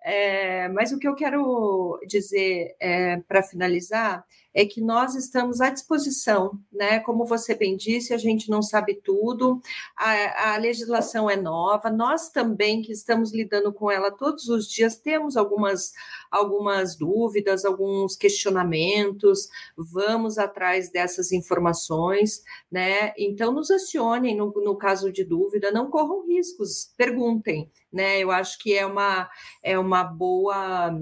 É, mas o que eu quero dizer é, para finalizar é que nós estamos à disposição, né? Como você bem disse, a gente não sabe tudo, a, a, legislação é nova, nós também que estamos lidando com ela todos os dias temos algumas, algumas dúvidas, alguns questionamentos, vamos atrás dessas informações, né? Então nos acionem no, no caso de dúvida, não corram riscos, perguntem, né? Eu acho que é uma, é uma boa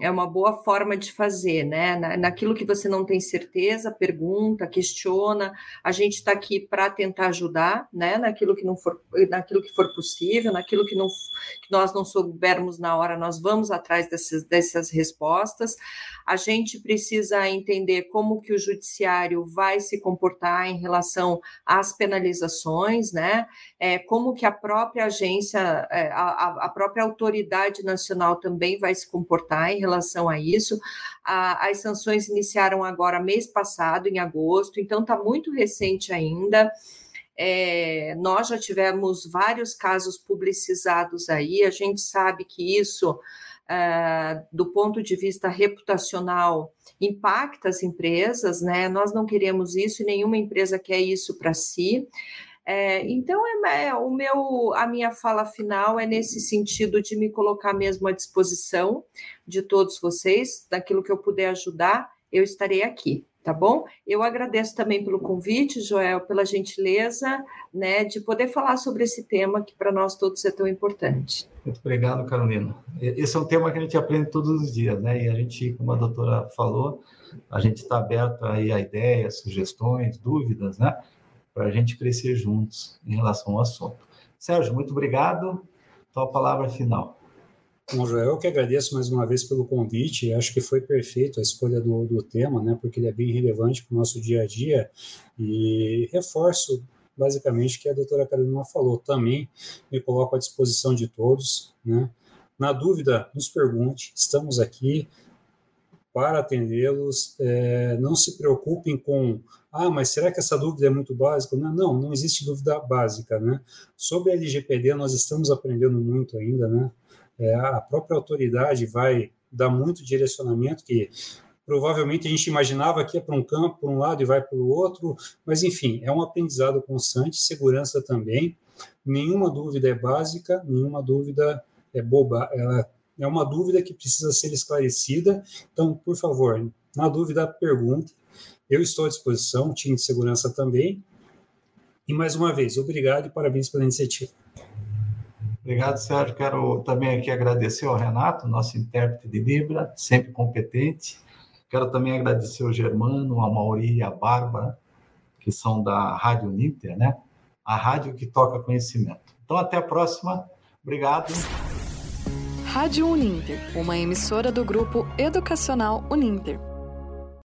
é uma boa forma de fazer, né? naquilo que você não tem certeza, pergunta, questiona. A gente está aqui para tentar ajudar, né? Naquilo que não for, naquilo que for possível, naquilo que, não, que nós não soubermos na hora, nós vamos atrás dessas, dessas respostas. A gente precisa entender como que o judiciário vai se comportar em relação às penalizações, né? É, como que a própria agência, é, a, a própria autoridade nacional também vai se comportar em relação a isso. A, as sanções iniciaram agora mês passado, em agosto, então está muito recente ainda. É, nós já tivemos vários casos publicizados aí, a gente sabe que isso uh, do ponto de vista reputacional, impacta as empresas, né? Nós não queremos isso e nenhuma empresa quer isso para si. É, então, é, é, o meu, a minha fala final é nesse sentido de me colocar mesmo à disposição de todos vocês, daquilo que eu puder ajudar, eu estarei aqui tá bom? Eu agradeço também pelo convite, Joel, pela gentileza, né, de poder falar sobre esse tema que para nós todos é tão importante. Muito obrigado, Carolina. Esse é um tema que a gente aprende todos os dias, né? E a gente, como a doutora falou, a gente está aberto aí a ideias, sugestões, dúvidas, né? Para a gente crescer juntos em relação ao assunto. Sérgio, muito obrigado. Então, a palavra final. Bom, Joel, eu que agradeço mais uma vez pelo convite. Acho que foi perfeito a escolha do, do tema, né? Porque ele é bem relevante para o nosso dia a dia. E reforço basicamente que a doutora Carolina falou. Também me coloco à disposição de todos, né? Na dúvida, nos pergunte. Estamos aqui para atendê-los. É, não se preocupem com, ah, mas será que essa dúvida é muito básica? Não, não, não existe dúvida básica, né? Sobre a LGPD, nós estamos aprendendo muito ainda, né? é, a própria autoridade vai dar muito direcionamento que provavelmente a gente imaginava que ia para um campo, por um lado e vai para o outro, mas enfim, é um aprendizado constante, segurança também. Nenhuma dúvida é básica, nenhuma dúvida é boba, ela é uma dúvida que precisa ser esclarecida. Então, por favor, na dúvida, pergunte. Eu estou à disposição, o time de segurança também. E mais uma vez, obrigado e parabéns pela iniciativa. Obrigado, Sérgio. Quero também aqui agradecer ao Renato, nosso intérprete de Libra, sempre competente. Quero também agradecer ao Germano, a Mauri e a Bárbara, que são da Rádio Uninter, né? A rádio que toca conhecimento. Então, até a próxima. Obrigado. Rádio Uninter, uma emissora do grupo educacional Uninter.